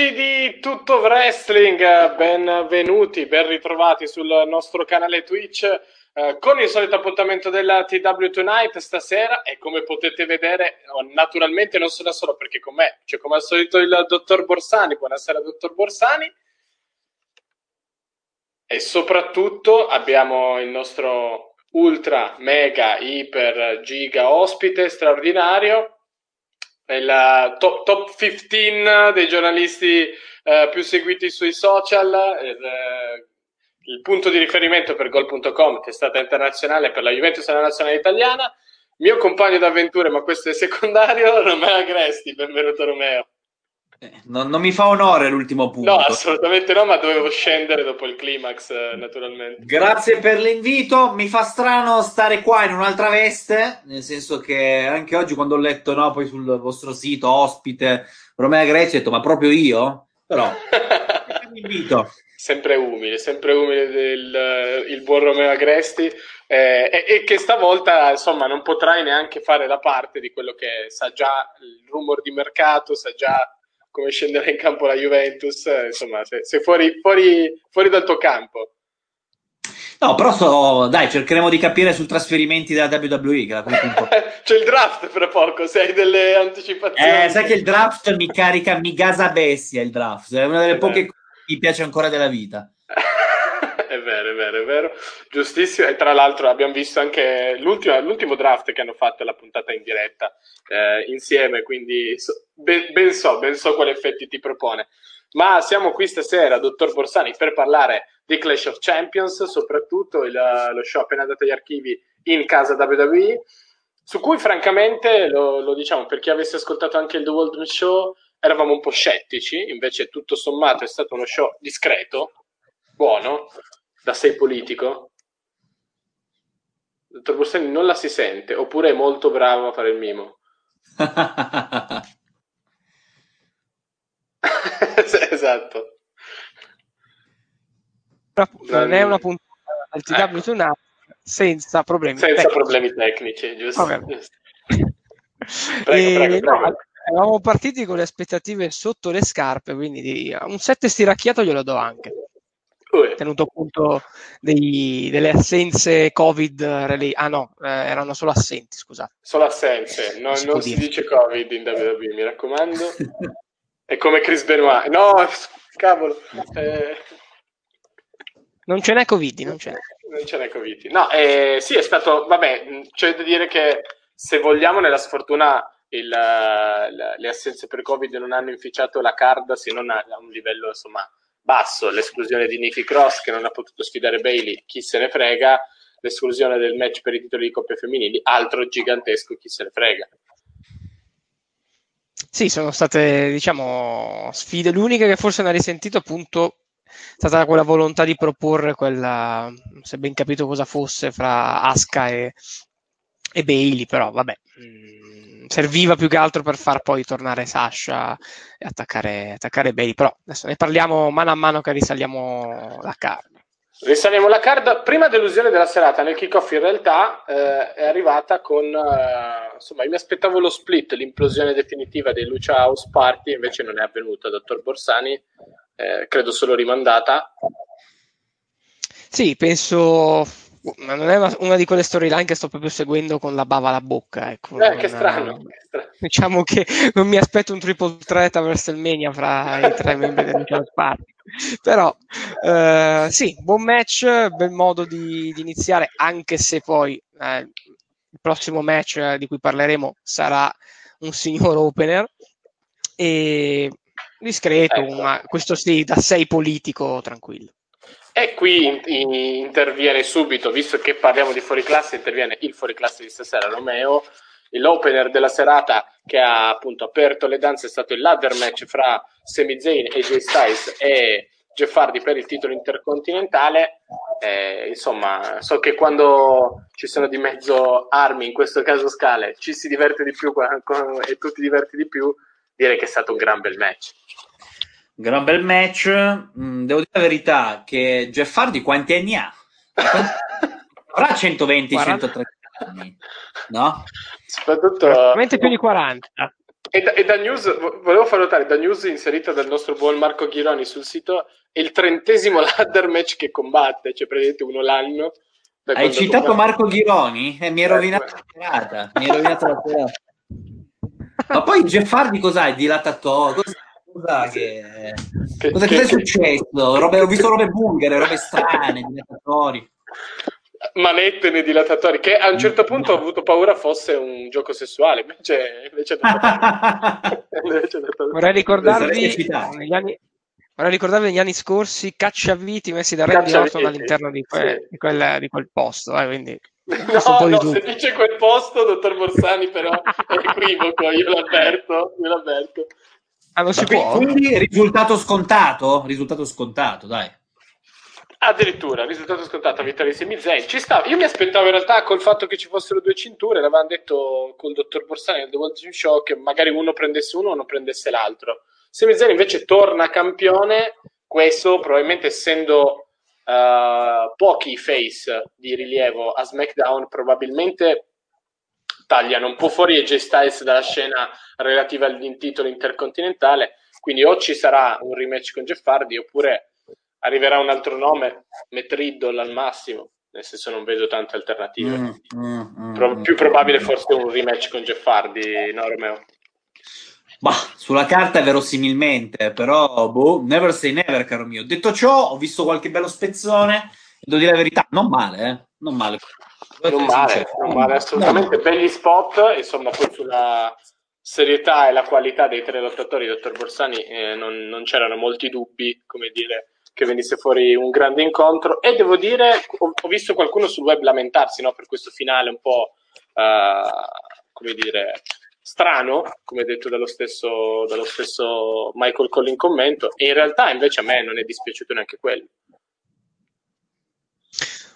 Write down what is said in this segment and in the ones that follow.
amici di Tutto Wrestling, benvenuti, ben ritrovati sul nostro canale Twitch eh, con il solito appuntamento della TW Tonight stasera. E come potete vedere naturalmente non sono solo perché con me c'è come al solito il dottor Borsani, buonasera dottor Borsani. E soprattutto abbiamo il nostro ultra mega iper giga ospite straordinario il top, top 15 dei giornalisti eh, più seguiti sui social, il, eh, il, punto di riferimento per Gol.com, che è stata internazionale per la Juventus e la nazionale italiana. Mio compagno d'avventure, ma questo è secondario, Romeo Agresti. Benvenuto Romeo. Eh, non, non, mi fa onore l'ultimo punto. No, assolutamente no, ma dovevo scendere dopo il climax, eh, naturalmente. Grazie per l'invito. Mi fa strano stare qua in un'altra veste, nel senso che anche oggi quando ho letto no, poi sul vostro sito ospite Romea Grezio, ho detto ma proprio io? Però invito. Sempre umile, sempre umile del, il buon Romeo Agresti eh, e, e, che stavolta insomma non potrai neanche fare la parte di quello che sa già il rumor di mercato, sa già come scendere in campo la Juventus, eh, insomma, sei, sei fuori, fuori, fuori, dal tuo campo. No, però so, dai, cercheremo di capire sul trasferimenti della WWE. C'è il draft fra poco, se hai delle anticipazioni. Eh, sai che il draft mi carica, mi gasa bestia il draft, è una delle poche cose che mi piace ancora della vita. è vero, è vero, è vero. Giustissimo. E tra l'altro abbiamo visto anche l'ultimo, l'ultimo draft che hanno fatto la puntata in diretta eh, insieme, quindi so, ben, ben, so, ben so quali effetti ti propone. Ma siamo qui stasera, dottor Borsani, per parlare di Clash of Champions, soprattutto il, lo show appena dato agli archivi in casa WWE, su cui francamente, lo, lo diciamo per chi avesse ascoltato anche il The World Show, eravamo un po' scettici, invece tutto sommato è stato uno show discreto, buono, da sei politico? Dottor Borsani non la si sente, oppure è molto bravo a fare il mimo? esatto. Non è una puntata del TW ecco. Tonight senza problemi senza tecnici. problemi tecnici, giusto? prego, prego, prego. No, eravamo partiti con le aspettative sotto le scarpe, quindi un 7 stiracchiato glielo do anche. Uh. tenuto conto dei, delle assenze Covid. Ah no, eh, erano solo assenti, scusate. Solo assenze, no, non, non si dice Covid in WWE, mi raccomando. È come Chris Benoit. No, cavolo. Eh... Non ce n'è Covid, non ce n'è. Non ce n'è Covid. No, eh, sì, è stato, vabbè, c'è da dire che se vogliamo nella sfortuna il, la, le assenze per Covid non hanno inficiato la card se non a, a un livello insomma basso, l'esclusione di Nicky Cross che non ha potuto sfidare Bailey, chi se ne frega, l'esclusione del match per i titoli di coppia femminili, altro gigantesco, chi se ne frega. Sì, sono state, diciamo, sfide. L'unica che forse non ha risentito, appunto, è stata quella volontà di proporre quella, se ben capito cosa fosse, fra Aska e, e Bailey, però vabbè. Mm, serviva più che altro per far poi tornare Sasha e attaccare, attaccare Bailey. Però adesso ne parliamo mano a mano che risaliamo la card. Risaliamo la card. Prima delusione della serata nel kickoff in realtà eh, è arrivata con... Eh, insomma, io mi aspettavo lo split, l'implosione definitiva dei Lucia House Party, invece non è avvenuta, dottor Borsani. Eh, credo solo rimandata. Sì, penso ma non è una, una, di quelle storyline che sto proprio seguendo con la bava alla bocca. Ecco. Eh, che, strano, che strano. Diciamo che non mi aspetto un triple threat a WrestleMania fra i tre membri del Challenge Party. Però eh, sì, buon match, bel modo di, di iniziare, anche se poi eh, il prossimo match di cui parleremo sarà un signor opener. E discreto, ecco. ma questo sì, da sei politico tranquillo. E qui in, in, interviene subito, visto che parliamo di fuori classe, interviene il fuori classe di stasera, Romeo. L'opener della serata che ha appunto aperto le danze è stato il ladder match fra Sami Zayn e Jay Styles e Jeff Hardy per il titolo intercontinentale. Eh, insomma, so che quando ci sono di mezzo armi, in questo caso scale, ci si diverte di più e tu ti diverti di più, direi che è stato un gran bel match gran bel match. Mm, devo dire la verità che Jeff Hardy quanti anni ha? Avrà 120, 130 anni, no? Soprattutto... Probabilmente più di 40. E da, e da, news, volevo far notare, da news inserita dal nostro buon Marco Ghironi sul sito, è il trentesimo ladder match che combatte, cioè praticamente uno l'anno. Hai citato combatte. Marco Ghironi? Eh, mi hai rovinato eh, la serata. Mi hai rovinato la serata. Ma poi Jeff Hardy cos'hai? Dilatatore? Cos'è? Cosa che... che cosa che, è successo? Robe, ho visto robe bulgare, robe strane, dilatatori. Manette nei dilatatori, che a un certo punto ho avuto paura fosse un gioco sessuale, invece, invece, invece Vorrei ricordarvi negli anni, vorrei ricordarvi negli anni scorsi cacciaviti messi da Randy Orton all'interno di, que, sì. di, quel, di, quel, posto, eh, quindi No, no se dice quel posto, dottor Borsani, però è equivoco, io l'avverto, io l'avverto. Ah, non si può? Quindi risultato scontato? Risultato scontato, dai. Addirittura, risultato scontato vittoria di Semi Ci stava. Io mi aspettavo in realtà col fatto che ci fossero due cinture, l'avevano detto col dottor Borsani nel The World Gym Show che magari uno prendesse uno o non prendesse l'altro. Semi invece torna campione, questo probabilmente essendo uh, pochi face di rilievo a SmackDown, probabilmente tagliano un po' fuori AJ Styles dalla scena relativa al titolo intercontinentale, quindi o ci sarà un rematch con Jeff Hardy oppure arriverà un altro nome, Matt Riddle al massimo, nel senso non vedo tante alternative. Mm, mm, mm, Pro- mm. più probabile forse un rematch con Jeff Hardy, no Romeo? Bah, sulla carta verosimilmente, però boh, never say never, caro mio. Detto ciò, ho visto qualche bello spezzone, devo dire la verità, non male, eh? non male. Non male, non male, assolutamente. No. Belli spot, insomma, poi sulla serietà e la qualità dei tre lottatori, dottor Borsani, eh, non, non, c'erano molti dubbi, come dire, che venisse fuori un grande incontro. E devo dire, ho, ho visto qualcuno sul web lamentarsi no, per questo finale un po', uh, come dire, strano, come detto dallo stesso, dallo stesso Michael Cole in commento, e in realtà invece a me non è dispiaciuto neanche quello.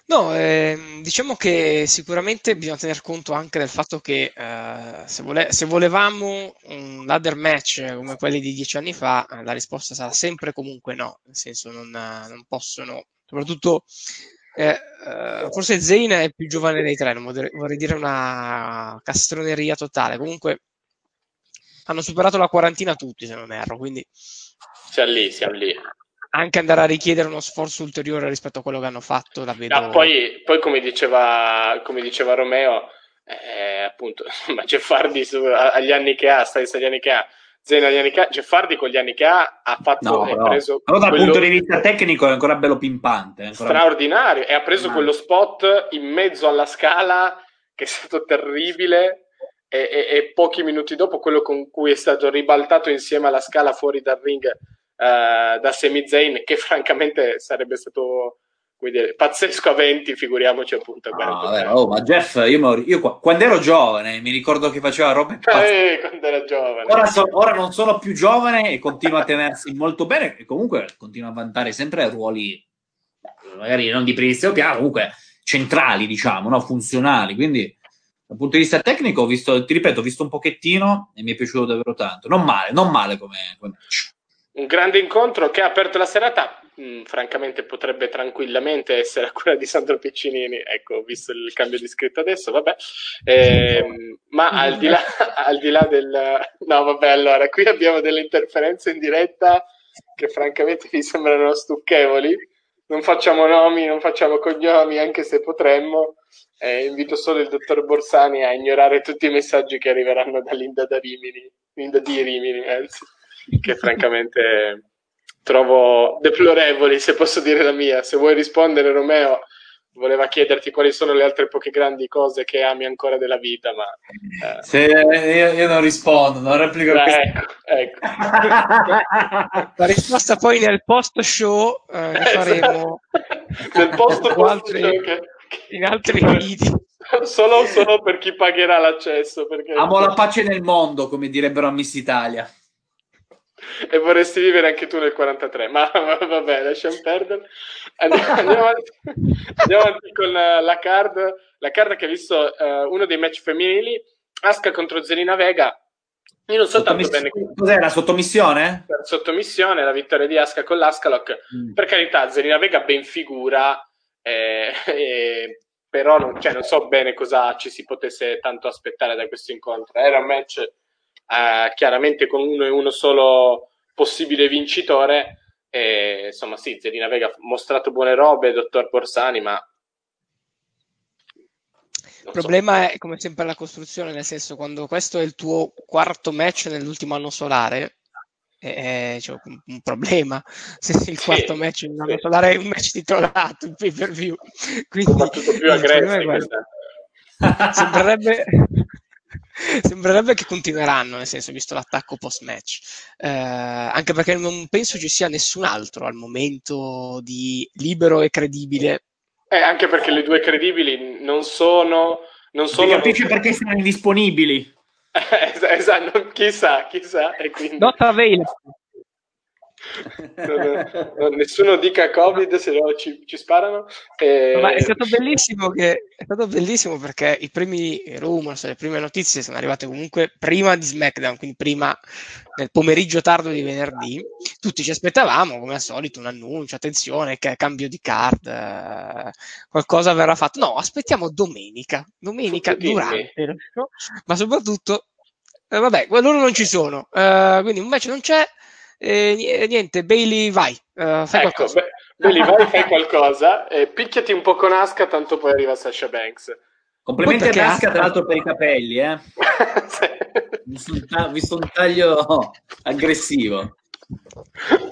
No, ehm, diciamo che sicuramente bisogna tener conto anche del fatto che eh, se, vole- se volevamo un ladder match come quelli di dieci anni fa, eh, la risposta sarà sempre comunque no, nel senso non, non possono, soprattutto eh, eh, forse Zayn è più giovane dei tre, non vorrei dire una castroneria totale, comunque hanno superato la quarantina tutti se non erro, quindi... Siamo lì, siamo lì. Anche andare a richiedere uno sforzo ulteriore rispetto a quello che hanno fatto, la vedo... No, poi, poi come, diceva, come diceva Romeo, eh, appunto, ma Geffardi su, agli anni che ha, stai agli anni che ha, Zena agli anni che ha, Geffardi con gli anni che ha ha fatto no, però, preso però dal punto di vista tecnico è ancora bello pimpante, ancora straordinario e ha preso quello spot in mezzo alla scala che è stato terribile e, e, e, pochi minuti dopo quello con cui è stato ribaltato insieme alla scala fuori dal ring uh, da Semi Zayn che francamente sarebbe stato dire, pazzesco a 20 figuriamoci appunto no, vabbè, oh, ma Jeff io, io, quando ero giovane mi ricordo che faceva robe eh, ora, so, ora, non sono più giovane e continua a tenersi molto bene e comunque continua a vantare sempre ruoli magari non di primissimo piano comunque centrali diciamo no? funzionali quindi dal punto di vista tecnico ho visto ti ripeto ho visto un pochettino e mi è piaciuto davvero tanto. Non male non male come, come match un grande incontro che ha aperto la serata. Mm, francamente potrebbe tranquillamente essere quella di Sandro Piccinini. Ecco, visto il cambio di scritto adesso, vabbè. Eh, ma al di, là, al di là del... No, vabbè, allora, qui abbiamo delle interferenze in diretta che francamente mi sembrano stucchevoli. Non facciamo nomi, non facciamo cognomi, anche se potremmo. Eh, invito solo il dottor Borsani a ignorare tutti i messaggi che arriveranno da da Rimini, Linda di Rimini, anzi che francamente trovo deplorevoli, se posso dire la mia. Se vuoi rispondere, Romeo, voleva chiederti quali sono le altre poche grandi cose che ami ancora della vita, ma... Eh. Se, io, io, non rispondo, non replico eh, ecco, ecco. La risposta poi nel post show eh, faremo nel post, post altri, che... in altri video. Solo, solo per chi pagherà l'accesso. Perché... Amo la pace nel mondo, come direbbero a Miss Italia e vorresti vivere anche tu nel 43. Ma, ma vabbè, lasciamo perdere. Andiamo, andiamo, avanti, andiamo avanti, con la card, la card che ha visto uh, uno dei match femminili, Aska contro Zelina Vega. Io non so tanto bene. Cos'era? Sottomissione? Sottomissione, la vittoria di Aska con l'Ascalock. Mm. Per carità, Zelina Vega ben figura, eh, eh, però non, cioè, non so bene cosa ci si potesse tanto aspettare da questo incontro. Era un match eh, chiaramente con uno e uno solo possibile vincitore. E, insomma, sì, Zelina Vega ha mostrato buone robe, dottor Borsani, ma il problema so. è come sempre la costruzione, nel senso quando questo è il tuo quarto match nell'ultimo anno solare, è cioè, un, problema. Se il sì, quarto match in anno solare è un match titolato, un pay per view. Quindi, tutto più aggresso. Sembrerebbe, Sembrerebbe che continueranno, nel senso, visto l'attacco post-match. Eh, anche perché non penso ci sia nessun altro al momento di libero e credibile. Eh, anche perché le due credibili non sono. Non sono si capisce perché sono indisponibili. esatto, chissà, chissà. E quindi... Not available non, non, nessuno dica Covid, se no ci, ci sparano. E... Ma è stato, bellissimo che, è stato bellissimo perché i primi rumors, le prime notizie sono arrivate comunque prima di SmackDown, quindi prima nel pomeriggio tardo di venerdì. Tutti ci aspettavamo, come al solito, un annuncio, attenzione, che cambio di card, eh, qualcosa verrà fatto. No, aspettiamo domenica, domenica durante ma soprattutto, eh, vabbè, loro non ci sono, uh, quindi un match non c'è e niente, Bailey, vai, uh, fai ecco, qualcosa. Be- Bailey, vai, fai qualcosa. E picchiati un po' con Aska, tanto poi arriva Sasha Banks. Complimenti ad Aska, tra l'altro, per i capelli, eh? sì. visto, un ta- visto un taglio aggressivo.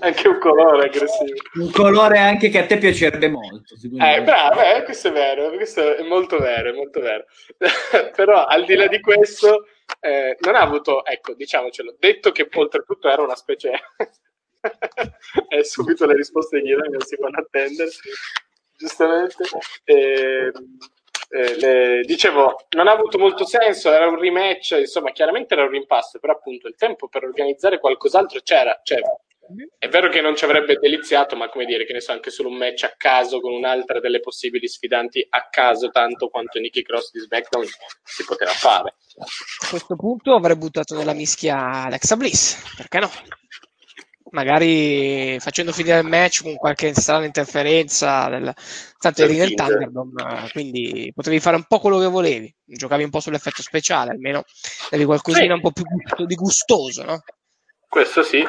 Anche un colore aggressivo. Un colore anche che a te piacerebbe molto. Eh, bravo, eh, questo è vero, questo è molto vero, è molto vero. Però al di là di questo, eh, non ha avuto, ecco, diciamocelo, detto che oltretutto era una specie... e subito le risposte di Iran non si fanno attendere, giustamente. E, eh, le, dicevo, non ha avuto molto senso, era un rematch, insomma, chiaramente era un rimpasto, però appunto il tempo per organizzare qualcos'altro c'era, c'era. È vero che non ci avrebbe deliziato, ma come dire, che ne so, anche solo un match a caso con un'altra delle possibili sfidanti a caso, tanto quanto Nicky Cross di SmackDown si poteva fare. A questo punto avrei buttato nella mischia Alexa Bliss, perché no? Magari facendo finire il match con qualche strana interferenza, del... tanto eri nel Thunderdome, quindi potevi fare un po' quello che volevi, giocavi un po' sull'effetto speciale, almeno avevi qualcosina sì. un po' più di gustoso, no? Questo sì,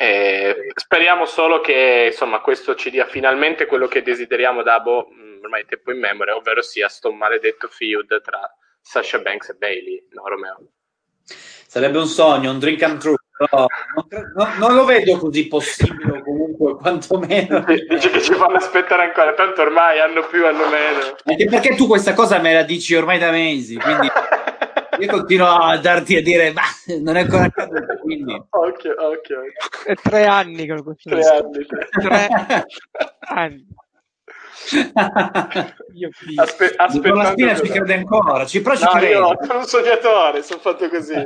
E speriamo solo che insomma, questo ci dia finalmente quello che desideriamo da boh, mm, ormai tempo in memoria, ovvero sia sto maledetto feud tra Sasha Banks e Bailey, no Romeo? Sarebbe un sogno, un drink and true, però non, non, non lo vedo così possibile comunque, quantomeno. Dici che ci fanno aspettare ancora, tanto ormai hanno più, hanno meno. Anche perché tu questa cosa me la dici ormai da mesi, quindi... io continuo a darti a dire, ma non è ancora accaduto. Quindi... Occhio, occhio. È tre anni che lo Tre anni. Tre anni. io Aspe- aspettando la spina ci crede ancora, ci, però ci no, crede. Io sono un sognatore, sono fatto così.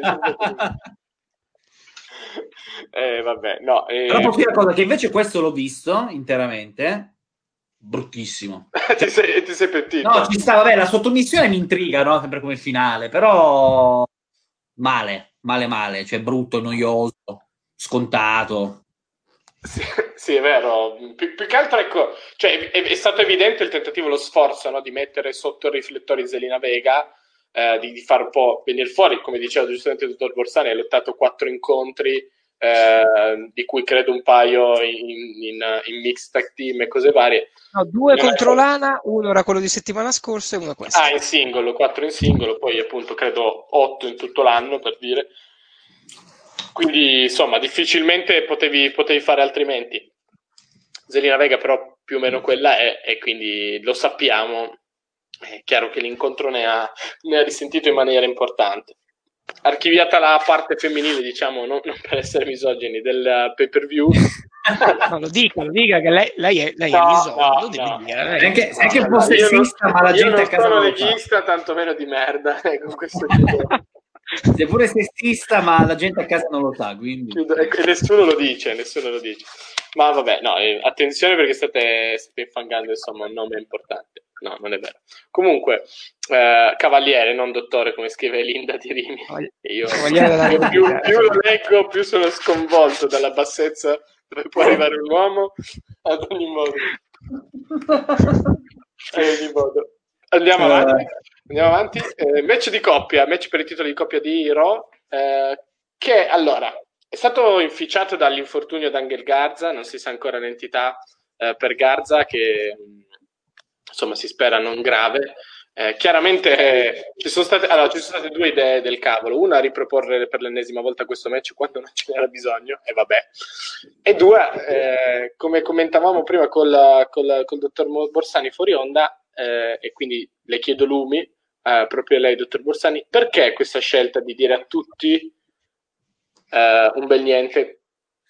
eh, vabbè, no. Eh... Però posso dire una cosa, che invece questo l'ho visto interamente, bruttissimo. ti, sei, ti sei pentito? No, ci sta, vabbè, la sottomissione mi intriga, no? Sempre come finale, però male, male, male, cioè brutto, noioso, scontato. Sì, sì, è vero. Pi- più che altro, ecco, cioè, è, è, stato evidente il tentativo, lo sforzo no? di mettere sotto i riflettori Zelina Vega, eh, di, di far un po' venire fuori, come diceva giustamente il dottor Borsani, ha lottato quattro incontri eh, di cui credo un paio in, in, in mixed tag team e cose varie. No, due non contro l'ANA, uno era quello di settimana scorsa e uno questo. Ah, in singolo, quattro in singolo, poi appunto credo otto in tutto l'anno per dire. Quindi insomma, difficilmente potevi, potevi fare altrimenti. Zelina Vega però più o meno quella è e quindi lo sappiamo. È chiaro che l'incontro ne ha, ne ha risentito in maniera importante archiviata la parte femminile, diciamo, non, non per essere misogini, del pay per view. no, lo dica, lo dica che lei, lei è, lei no, è misogino, no, no. Dire, lei è anche un po' sessista, ma la gente a casa non sono leghista, tanto meno di merda. Ecco, questo Sei pure sessista, ma la gente a casa non lo sa, quindi... E nessuno lo dice, nessuno lo dice. Ma vabbè, no, eh, attenzione perché state, state infangando, insomma, un nome importante. No, non è vero. Comunque, eh, cavaliere, non dottore, come scrive Linda di Rimi. Io, io più, più, lo leggo, più sono sconvolto dalla bassezza dove può arrivare un uomo. Ad ogni modo. Ad ogni modo. Andiamo uh. avanti. Andiamo avanti. Eh, match di coppia, match per il titolo di coppia di Raw, eh, che allora è stato inficiato dall'infortunio d'Angel Garza, non si sa ancora l'entità eh, per Garza, che insomma si spera non grave. Eh, chiaramente ci, sono state, allora, ci, sono state, due idee del cavolo: una, riproporre per l'ennesima volta questo match quando non ce n'era bisogno, e vabbè, e due, eh, come commentavamo prima col, col, col dottor Borsani fuori onda, eh, e quindi le chiedo lumi, eh, proprio lei, dottor Borsani, perché questa scelta di dire a tutti eh, un bel niente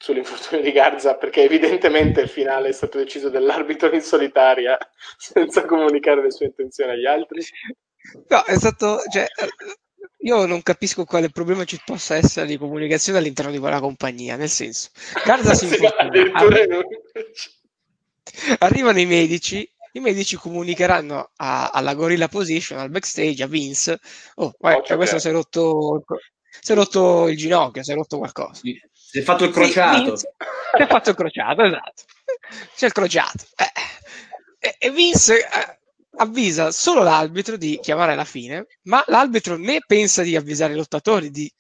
sull'infortunio di Garza perché evidentemente il finale è stato deciso dall'arbitro in solitaria senza comunicare le sue intenzioni agli altri. No, è stato, cioè, io non capisco quale problema ci possa essere di comunicazione all'interno di quella compagnia, nel senso, Garza si sì, arriva, arrivano i medici, i medici comunicheranno a, alla Gorilla Position, al backstage, a Vince, oh, guarda, oh, questo si è rotto si è rotto il ginocchio, si è rotto qualcosa. Sì. Si è fatto il crociato. Sì, si è fatto il crociato, esatto. C'è il crociato. Eh. E Vince eh, avvisa solo l'arbitro di chiamare la fine, ma l'arbitro né pensa di avvisare i lottatori di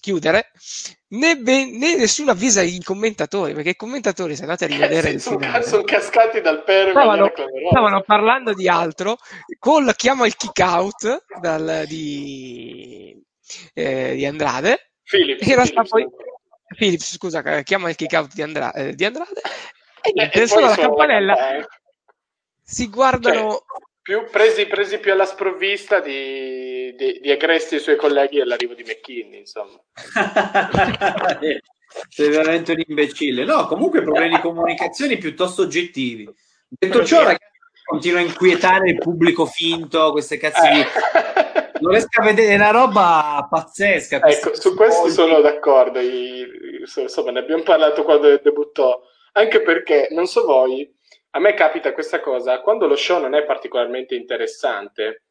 chiudere, né, ben, né nessuno avvisa i commentatori, perché i commentatori, se andate a rivedere eh, sono, finale, sono cascati dal pero stavano, stavano parlando di altro, col chiama il kick out dal, di, eh, di Andrade. Philips, in realtà Philips, poi Philips, scusa, chiama il kick out di, Andra, eh, di Andrade e niente, e suona la campanella. Si guardano cioè, più presi, presi, più alla sprovvista di, di, di aggresti ai suoi colleghi all'arrivo di McKinney, insomma. Sei veramente un imbecille. No, comunque problemi di comunicazione piuttosto oggettivi. Detto ciò, ragazzi, continua a inquietare il pubblico finto, queste cazzo di non riesco a vedere una roba pazzesca. Ecco, su questo sono d'accordo. insomma, ne abbiamo parlato quando debuttò. Anche perché, non so voi, a me capita questa cosa, quando lo show non è particolarmente interessante,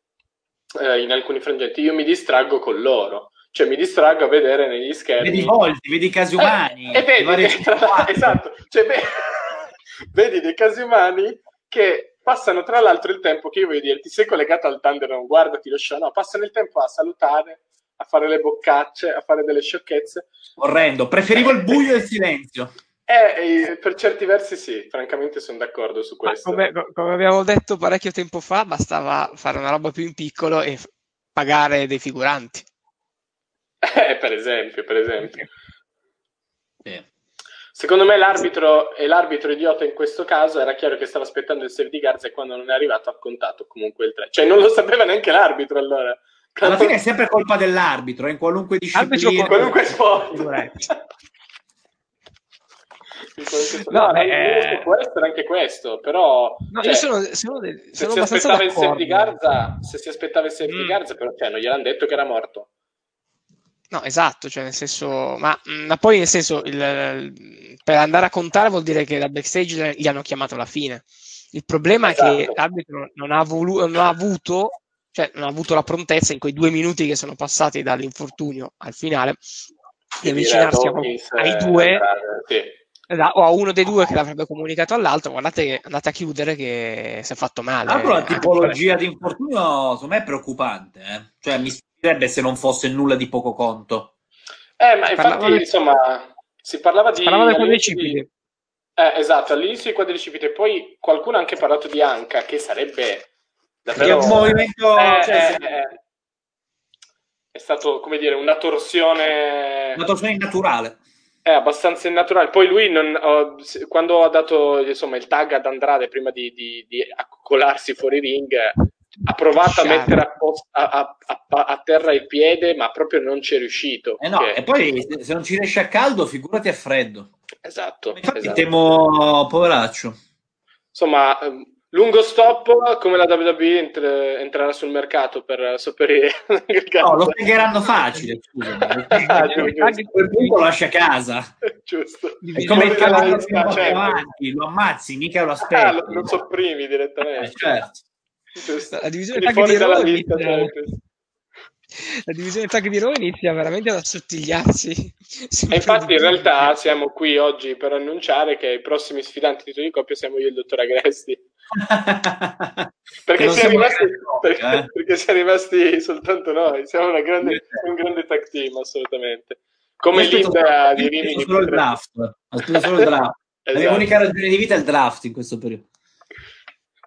eh, in alcuni frangenti, io mi distraggo con loro. Cioè, mi distraggo a vedere negli schermi. Vedi volti, vedi casi umani. Eh, e vedi, esatto. Cioè, vedi dei casi umani che passano tra l'altro il tempo che io voglio dire, ti sei collegato al Thunder, non guardati lo show, no, passano il tempo a salutare, a fare le boccacce, a fare delle sciocchezze. Orrendo, preferivo il buio e il silenzio. Eh, eh, per certi versi sì, francamente sono d'accordo su questo. Come, come, abbiamo detto parecchio tempo fa, bastava fare una roba più in piccolo e pagare dei figuranti. Eh, per esempio, per esempio. Sì. Secondo me l'arbitro e l'arbitro idiota in questo caso era chiaro che stava aspettando il save di Garza e quando non è arrivato ha contato comunque il 3. Cioè non lo sapeva neanche l'arbitro allora. Alla fine è sempre colpa dell'arbitro, in qualunque disciplina. In qualunque sport. no, no eh... può essere anche questo, però no, cioè, sono, sono de- se, si aspettava il save di Garza, se si aspettava il save mm. di Garza, però cioè, non gliel'hanno detto che era morto. No, esatto, cioè nel senso, ma, mm, ma poi nel senso, il, per andare a contare vuol dire che da backstage gli hanno chiamato alla fine. Il problema esatto. è che esatto. l'arbitro non ha, volu- non ha avuto cioè non ha avuto la prontezza in quei due minuti che sono passati dall'infortunio al finale di avvicinarsi a, ai due sì. o a uno dei due che l'avrebbe comunicato all'altro guardate che andate a chiudere che si è fatto male allora, la tipologia di infortunio secondo me è preocupante eh? cioè mi spiacerebbe se non fosse nulla di poco conto eh ma infatti di... insomma si parlava di si parlava del quadricipite eh, esatto all'inizio di quadricipite poi qualcuno ha anche parlato di Anca che sarebbe Davvero... È un movimento... Eh, cioè, eh, eh, è stato, come dire, una torsione... Una torsione innaturale. È abbastanza innaturale. Poi lui, non, oh, quando ha dato insomma, il tag ad Andrade prima di, di, di accolarsi fuori ring, ha provato a mettere a, a, a, a, terra il piede, ma proprio non ci è riuscito. Eh no, che... E poi se non ci riesce a caldo, figurati a freddo. Esatto. Infatti esatto. temo poveraccio. Insomma, ehm, Lungo stop come la WWE entre, entrerà sul mercato per sopperire No, lo pagheranno facile, scusami. ah, quel punto lo lascia a casa. Giusto. È come il cavallo che certo. avanti, lo ammazzi, mica lo aspetti. Ah, lo, lo sopprimi direttamente. Eh, certo. La divisione tag di Raw inizia... la divisione tag di Raw inizia veramente ad assottigliarsi. E infatti in realtà siamo qui oggi per annunciare che i prossimi sfidanti di coppia siamo io e il dottor Agresti perché, siamo rimasti, perché, eh? perché siamo rimasti soltanto noi. Siamo grande, un grande tag team, assolutamente. Come l'India di Rimini. Solo il draft. Aspetta solo il draft. esatto. L'unica ragione di vita è il draft in questo periodo.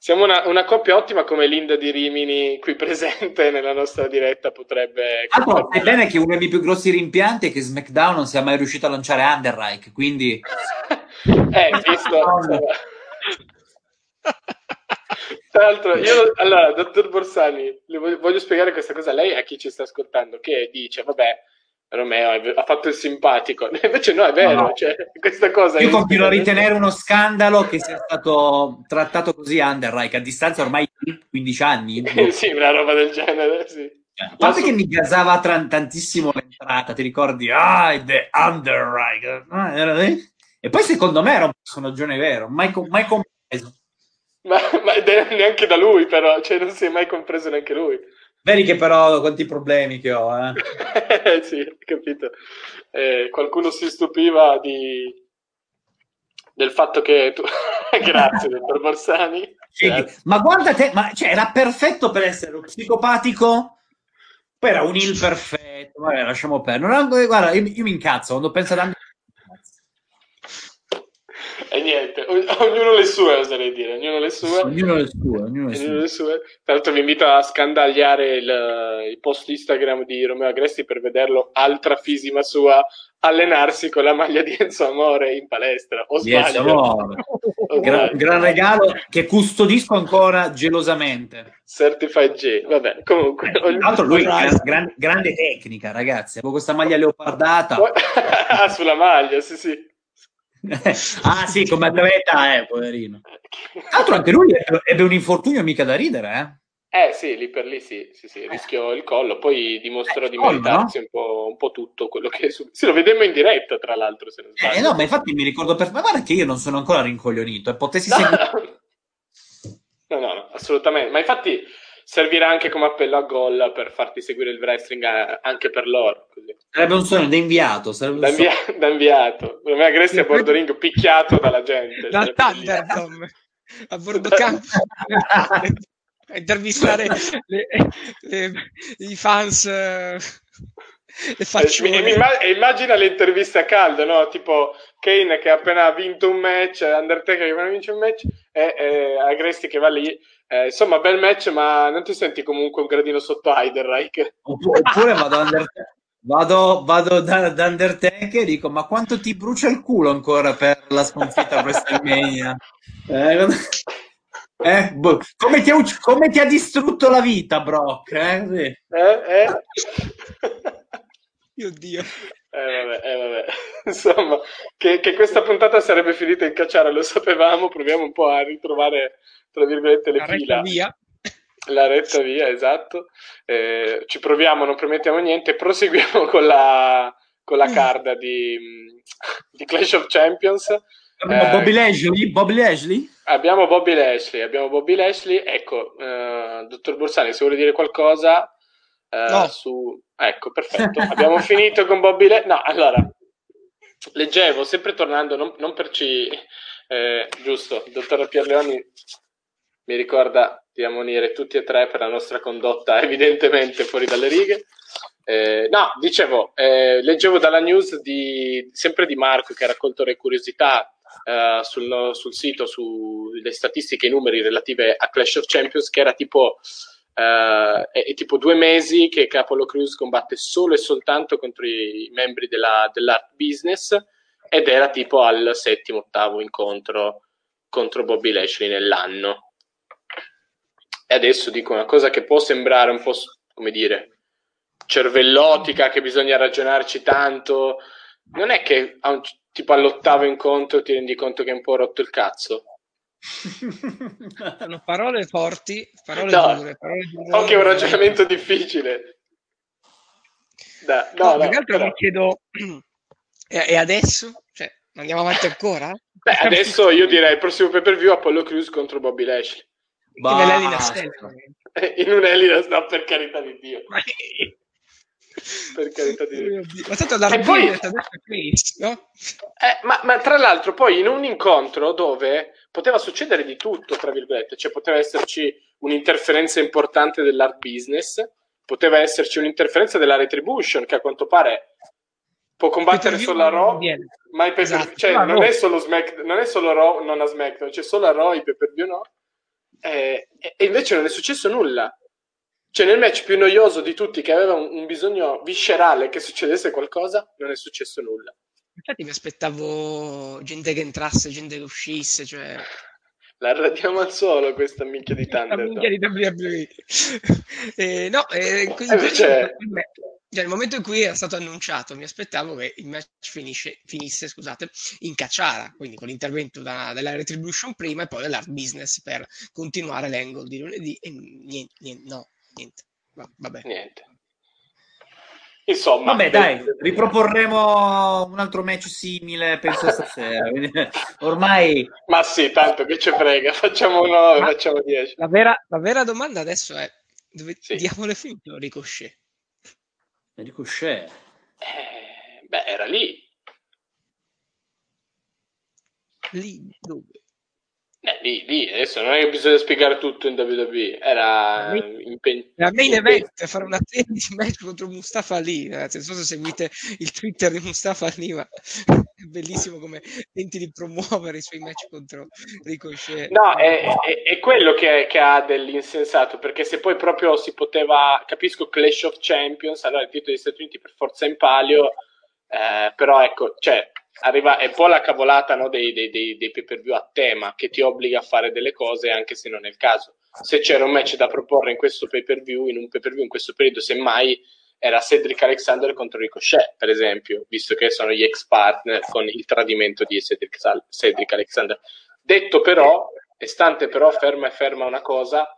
Siamo una, una, coppia ottima come Linda di Rimini qui presente nella nostra diretta potrebbe... Allora, sai bene che uno dei più grossi rimpianti è che SmackDown non sia mai riuscito a lanciare Underreich, quindi... eh, visto... Tra l'altro, io allora, dottor Borsani, voglio, voglio, spiegare questa cosa a lei e a chi ci sta ascoltando, che dice, vabbè, Romeo ha fatto il simpatico, invece no, è vero, no. Cioè, questa cosa... Io continuo a ritenere uno scandalo che sia stato trattato così Underreich a distanza ormai di 15 anni. sì, una roba del genere, sì. Cioè, a parte che mi gasava tra- tantissimo l'entrata, ti ricordi? Ah, The Underreich. Ah, e poi secondo me era un personaggio vero, mai, mai compreso. Ma, ma neanche da lui, però, cioè non si è mai compreso neanche lui. Vedi che però quanti problemi che ho, eh? sì, capito. Eh, qualcuno si stupiva di... del fatto che tu... Grazie, dottor Borsani. Sì, ma guarda te, ma, cioè, era perfetto per essere un psicopatico, poi era un il perfetto, vabbè, lasciamo perdere. Guarda, io, io mi incazzo quando penso ad e niente, ognuno le sue, oserei dire, ognuno le sue. Ognuno le sue, ognuno le ognuno le sue. Tra l'altro vi invito a scandagliare il, il, post Instagram di Romeo Agresti per vederlo altra fisima sua allenarsi con la maglia di Enzo Amore in palestra. O sbaglio? Amore. gran, gran regalo che custodisco ancora gelosamente. Certified G, vabbè, comunque. Eh, tra l'altro lui ha gran, grande tecnica, ragazzi. Con questa maglia leopardata. ah, sulla maglia, sì, sì. ah sì, come atleta, eh, poverino. Tra l'altro anche lui ebbe un infortunio mica da ridere, eh? Eh sì, lì per lì sì, sì, sì rischiò il collo, poi dimostrò eh, di meritarsi no? un, po', un, po', tutto quello che... Sì, lo vedemmo in diretta, tra l'altro, se non eh, sbaglio. Eh no, ma infatti mi ricordo per... Ma guarda che io non sono ancora rincoglionito, e eh, potessi no. seguire... No, no, no, assolutamente. Ma infatti servirà anche come appello a gol per farti seguire il wrestling eh, anche per loro. Così. Sarebbe un sogno da inviato. Da, invia- da, inviato. Per me Agresti a bordo ring picchiato dalla gente. Dal Thunderdome. A bordo campo. a intervistare le, le, i fans. Uh faccio... e, e, immagina le interviste a caldo, no? Tipo Kane che ha appena vinto un match, Undertaker che appena vince un match, e, e Agresti che va lì. Eh, insomma, bel match, ma non ti senti comunque un gradino sotto Heiderreich? Oppure vado, Undertaker, vado, vado da, da Undertaker e dico, ma quanto ti brucia il culo ancora per la sconfitta a WrestleMania? Eh, eh, boh, come, ti ha, come, ti ha, distrutto la vita, Brock? Eh? Sì. Eh, eh. Mio Dio. Eh vabbè, eh vabbè. Insomma, che, che, questa puntata sarebbe finita in cacciare, lo sapevamo, proviamo un po' a ritrovare, tra virgolette, le la fila. Via. La retta via, esatto. Eh, ci proviamo, non promettiamo niente, proseguiamo con la, con la mm. carda di, di Clash of Champions. Abbiamo Bobby Lashley? Bobby Lashley? Abbiamo Bobby Lashley, abbiamo Bobby Lashley. Ecco, eh, dottor Borsani, se vuole dire qualcosa eh, no. su... Ecco, perfetto. Abbiamo finito con Bobby Lashley. No, allora, leggevo, sempre tornando, non, non per ci... Eh, giusto, il dottor Pierleoni mi ricorda di ammonire tutti e tre per la nostra condotta evidentemente fuori dalle righe. Eh, no, dicevo, eh, leggevo dalla news di, sempre di Marco che ha raccolto le curiosità eh, sul, sul, sito sulle statistiche e i numeri relative a Clash of Champions che era tipo Uh, è, è, tipo due mesi che Capolo Cruz combatte solo e soltanto contro i membri della, dell'art business ed era tipo al settimo, ottavo incontro contro Bobby Lashley nell'anno. E adesso dico una cosa che può sembrare un po' come dire cervellotica, che bisogna ragionarci tanto. Non è che un, tipo all'ottavo incontro ti rendi conto che hai un po' rotto il cazzo sono parole forti, parole no, dure. Parole dure anche un ragionamento difficile. Da, no, no, no, altro mi chiedo, e, e, adesso? Cioè, andiamo avanti ancora? Beh, adesso io direi il prossimo pay per view Apollo Crews contro Bobby Lashley. In un Elina no, per carità di Dio per carità di Dio. Ma tanto da poi... no? eh, ma, ma, tra l'altro poi in un incontro dove poteva succedere di tutto, tra virgolette, cioè poteva esserci un'interferenza importante dell'art business, poteva esserci un'interferenza della retribution che a quanto pare può combattere solo a Raw, ma per, esatto. cioè, ah, non, no. è solo Smack, non è solo Raw, non a SmackDown, c'è solo a Raw, i per view no. Eh, e invece non è successo nulla. Cioè, nel match più noioso di tutti, che aveva un, un bisogno viscerale che succedesse qualcosa, non è successo nulla. Infatti mi aspettavo gente che entrasse, gente che uscisse, cioè... La radiamo al suolo questa minchia di Thunder. Minchia di WWE. eh, no, eh, quindi, eh, cioè... Cioè, nel momento in cui era stato annunciato, mi aspettavo che il match finisce, finisse scusate, in cacciara, quindi con l'intervento da, della Retribution prima e poi dell'art business per continuare l'angle di lunedì. E niente, niente no, niente. Va, vabbè. Niente. Insomma, vabbè, dai, riproporremo un altro match simile, penso stasera. Ormai, ma sì, tanto che ci frega, facciamo 9, facciamo 10. La vera, la vera, domanda adesso è: dove sì. diavolo è finito Ricochet? Ricochet, eh, beh, era lì. Lì dove? Eh, lì, lì, adesso non è che bisogna spiegare tutto in WWE, era impegnato. La main event è fare una serie di match contro Mustafa Ali, ragazzi, non so se seguite il Twitter di Mustafa Ali, ma è bellissimo come tenti di promuovere i suoi match contro Ricochet. No, è, è, è quello che, che, ha dell'insensato, perché se poi proprio si poteva, capisco Clash of Champions, allora il titolo degli Stati Uniti per forza in palio, eh, però ecco, cioè, arriva, è un po' la cavolata no, dei, dei, dei, dei pay per view a tema che ti obbliga a fare delle cose anche se non è il caso. Se c'era un match da proporre in questo pay per view, in un pay per view in questo periodo, semmai era Cedric Alexander contro Ricochet, per esempio, visto che sono gli ex partner con il tradimento di Cedric, Cedric Alexander. Detto però, e stante però ferma e ferma una cosa,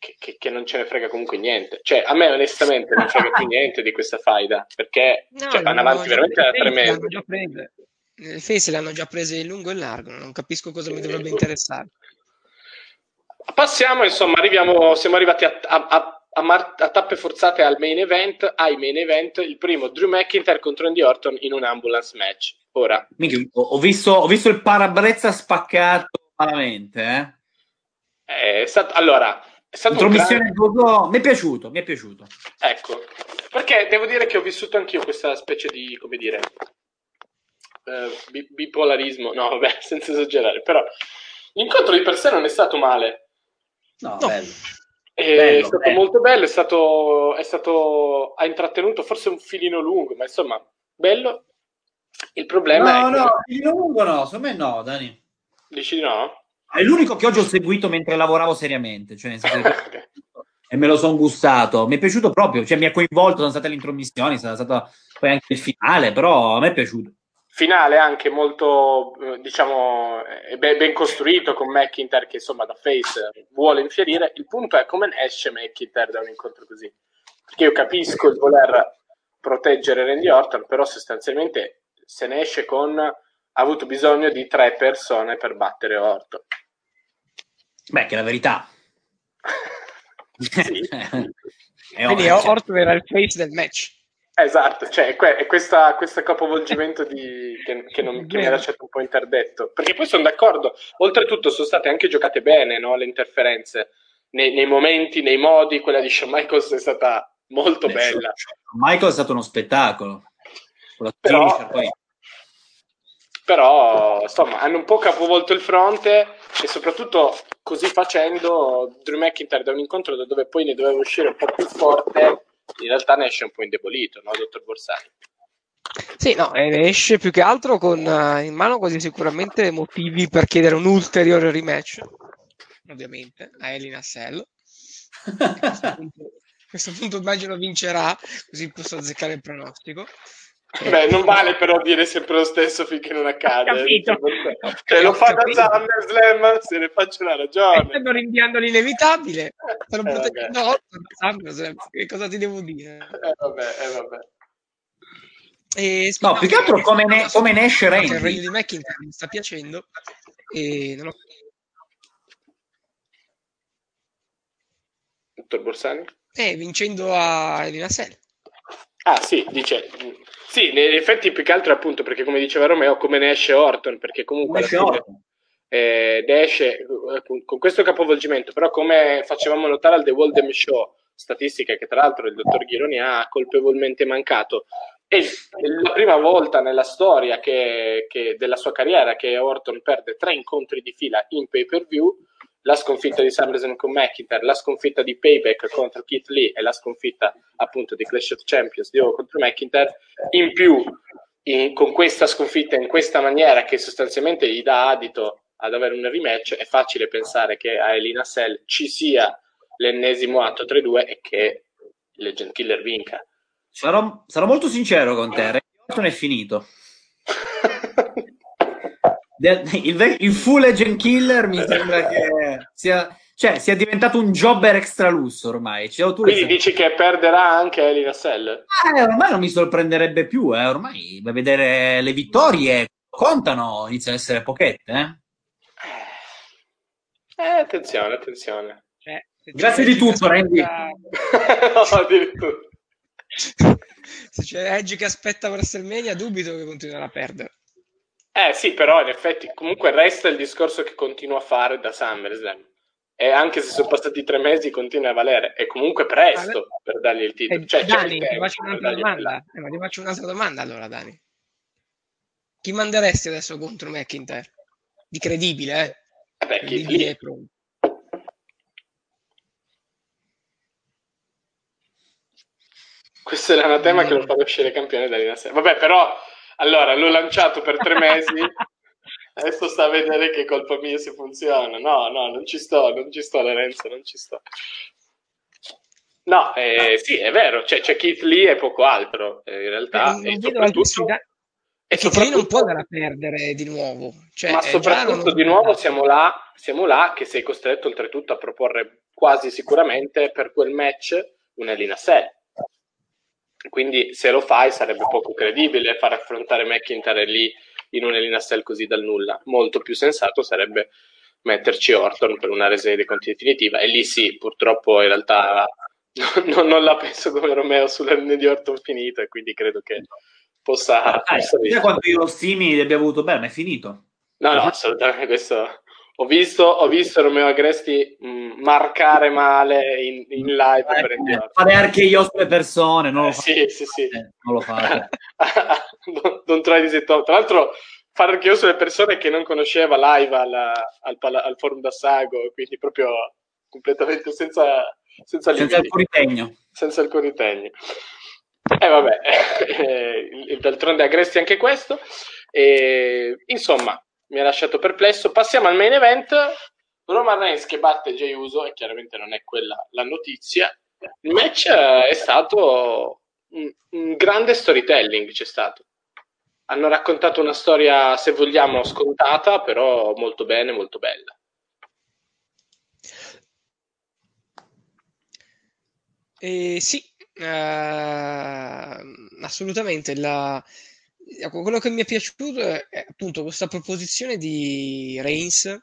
che, che, che, non ce ne frega comunque niente. Cioè, a me onestamente non frega più niente di questa faida, perché no, cioè, vanno avanti veramente da tre mesi. Le face le hanno già prese in lungo e in largo, non capisco cosa mi dovrebbe interessare. Passiamo, insomma, arriviamo, siamo arrivati a, a, a, a, mar- a tappe forzate al main event, ai main event, il primo Drew McIntyre contro Andy Orton in un ambulance match. Ora. Ho visto, ho visto il parabrezza spaccato malamente, eh? È stato, allora, è stato Intromissione grande... mi è piaciuto, mi è piaciuto. Ecco, Perché devo dire che ho vissuto anch'io questa specie di, come dire, eh, bipolarismo, no, vabbè, senza esagerare, però l'incontro di per sé non è stato male. No, no. bello. È bello, stato bello. molto bello, è stato, è stato, ha intrattenuto forse un filino lungo, ma insomma, bello. Il problema no, è... No, no, filino lungo no, secondo me no, Dani. Dici di no? È l'unico che oggi ho seguito mentre lavoravo seriamente, cioè e me lo sono gustato. Mi è piaciuto proprio, cioè mi ha coinvolto, sono state le intromissioni, sono stato poi anche il finale, però a me è piaciuto. Finale anche molto, eh, diciamo, ben costruito con McIntyre che insomma da face vuole infierire. Il punto è come esce McIntyre da un incontro così. Perché io capisco il voler proteggere Randy Orton, però sostanzialmente se ne esce con ha avuto bisogno di tre persone per battere Orton. Beh, che è la verità. sì. Quindi Orton era il face del match. Esatto, cioè è questa, questo capovolgimento di, che, che, non, che mi ha lasciato un po' interdetto. Perché poi sono d'accordo, oltretutto sono state anche giocate bene no, le interferenze, nei, nei, momenti, nei modi, quella di Shawn Michaels è stata molto Beh, bella. Michael è stato uno spettacolo. Però, poi... però, insomma, hanno un po' capovolto il fronte e soprattutto così facendo Drew McIntyre da un incontro da dove poi ne doveva uscire un po' più forte in realtà ne esce un po' indebolito, no, dottor Borsani? Sì, no, ne esce più che altro con uh, in mano quasi sicuramente motivi per chiedere un ulteriore rematch, ovviamente, a Elina Sell. a questo punto immagino vincerà, così posso azzeccare il pronostico. Beh, non vale però dire sempre lo stesso finché non accade. Capito. Cioè, lo fa da SummerSlam, se ne faccio una ragione. Stanno rinviando l'inevitabile. Stanno eh, proteggendo Orton SummerSlam. Che cosa ti devo dire? Eh, vabbè, eh, vabbè. E, no, più che altro come, ne, come ne esce Randy. Il regno di McIntyre mi sta piacendo e non ho... Dottor Borsani? Eh, vincendo a Elina Sell. Ah sì, dice sì, in effetti più che altro appunto perché come diceva Romeo, come ne esce Orton, perché comunque esce Orton. Eh, esce eh, con questo capovolgimento, però come facevamo notare al The Waldem Show, statistica che tra l'altro il dottor Ghironi ha colpevolmente mancato, è la prima volta nella storia che, che della sua carriera che Orton perde tre incontri di fila in pay per view la sconfitta di SummerSlam con McIntyre, la sconfitta di Payback contro Keith Lee e la sconfitta appunto di Clash of Champions di nuovo contro McIntyre, in più in, con questa sconfitta in questa maniera che sostanzialmente gli dà adito ad avere un rematch, è facile pensare che a Elina Sell ci sia l'ennesimo atto 3-2 e che Legend Killer vinca. Sarò, sarò molto sincero con te, Orton è finito. il, il, full agent killer mi sembra che sia, cioè, sia diventato un jobber extra lusso ormai. Cioè, Quindi dici che perderà anche Eli Russell? Eh, ormai non mi sorprenderebbe più, eh. ormai da vedere le vittorie contano, iniziano ad essere pochette. Eh? Eh, attenzione, attenzione. Eh, Grazie di tutto, Randy. no, addirittura. Se c'è Edge che aspetta WrestleMania, dubito che continuerà a perdere. Eh sì, però in effetti comunque resta il discorso che continua a fare da SummerSlam. E anche se sono passati tre mesi continua a valere. È comunque presto per dargli il titolo. Eh, cioè, Dani, ti faccio un'altra domanda. Eh, ma ti faccio un'altra domanda allora, Dani. Chi manderesti adesso contro McIntyre? Di credibile, eh? eh beh, credibile chi, lì. Questo è un tema che lo fa uscire campione da Lina Vabbè, però allora, l'ho lanciato per tre mesi, adesso sta a vedere che colpa mia se funziona. No, no, non ci sto, non ci sto, Lorenzo, non ci sto. No, eh, sì, è vero, cioè, c'è Keith Lee e poco altro, eh, in realtà. Eh, e soprattutto, e soprattutto non può andare a perdere di nuovo. Cioè, ma soprattutto di nuovo siamo là, siamo là che sei costretto oltretutto a proporre quasi sicuramente per quel match un'Elina Sell quindi se lo fai sarebbe poco credibile far affrontare McIntyre lì in un Elina Cell così dal nulla. Molto più sensato sarebbe metterci Orton per una resa di conti definitiva. E lì sì, purtroppo in realtà non, non la penso come Romeo sulla linea di Orton finita, e quindi credo che possa... Ah, possa quanto io lo stimi li abbia avuto bene, è finito. No, no, assolutamente questo Ho visto, ho visto Romeo Agresti mh, mm, marcare male in, in live eh, per eh, Fare anche io sulle persone, non lo eh, Sì, sì, sì. Eh, non lo fate. non, non try di Tra l'altro, fare anche io sulle persone che non conosceva live al, al, al forum da Sago, quindi proprio completamente senza, senza, senza il coritegno. Senza il coritegno. E eh, vabbè, eh, d'altronde Agresti anche questo. E, insomma, mi ha lasciato perplesso. Passiamo al main event. Roman Reigns che batte Jay Uso, e chiaramente non è quella la notizia. Il match è stato un, un grande storytelling, c'è stato. Hanno raccontato una storia, se vogliamo, scontata, però molto bene, molto bella. Eh, sì, eh, assolutamente. La, ecco, quello che mi è piaciuto è appunto questa proposizione di Reigns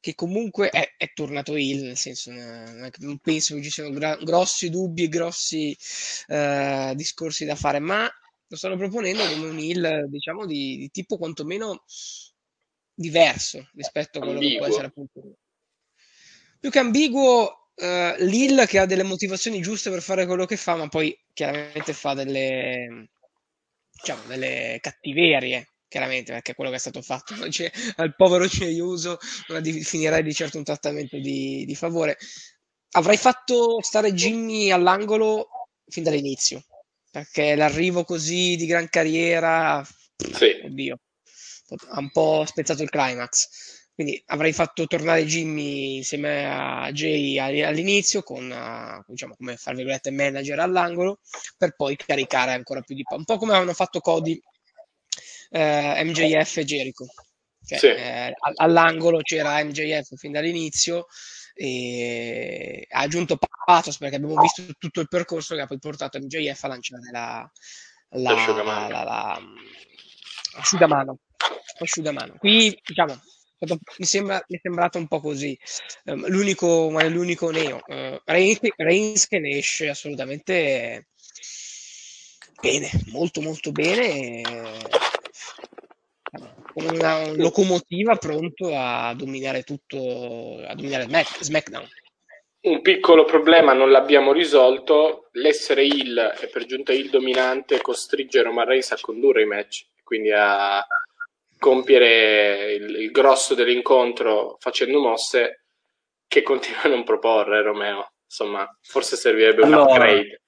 che comunque è, è tornato il, nel senso non, non penso che ci siano gra- grossi dubbi e grossi uh, discorsi da fare, ma lo stanno proponendo come un il diciamo di, di, tipo quantomeno diverso rispetto a quello ambiguo. che può essere appunto più che ambiguo uh, Lil che ha delle motivazioni giuste per fare quello che fa, ma poi chiaramente fa delle, diciamo, delle cattiverie chiaramente perché quello che è stato fatto cioè, al povero Ceiuso non finirei di certo un trattamento di, di, favore avrei fatto stare Jimmy all'angolo fin dall'inizio perché l'arrivo così di gran carriera sì. oddio ha un po' spezzato il climax quindi avrei fatto tornare Jimmy insieme a Jay all'inizio con, diciamo, come far virgolette manager all'angolo per poi caricare ancora più di un po' come hanno fatto Cody eh, MJF e Jericho cioè, sì. eh, all'angolo c'era MJF fin dall'inizio e ha aggiunto Pathos perché abbiamo visto tutto il percorso che ha poi portato MJF a lanciare la, la, la, la, la asciugamano. asciugamano. Qui diciamo mi, sembra, mi è sembrato un po' così. Um, l'unico, ma è l'unico neo. Uh, Reigns, Reigns, che ne esce assolutamente bene, molto molto bene. Con una locomotiva pronto a dominare tutto, a dominare SmackDown. Un piccolo problema non l'abbiamo risolto, l'essere il e per giunta il dominante costringe Roman Reigns a condurre i match, quindi a, compiere il, il grosso dell'incontro facendo mosse che continua a non proporre Romeo. Insomma, forse servirebbe un allora, upgrade.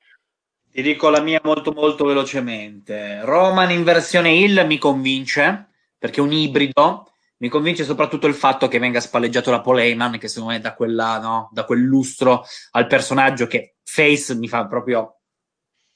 Ti dico la mia molto molto velocemente. Roman in versione Hill mi convince, perché è un ibrido. Mi convince soprattutto il fatto che venga spalleggiato da Paul Heyman, che secondo me da, quella, no, da quel lustro al personaggio che Face mi fa proprio...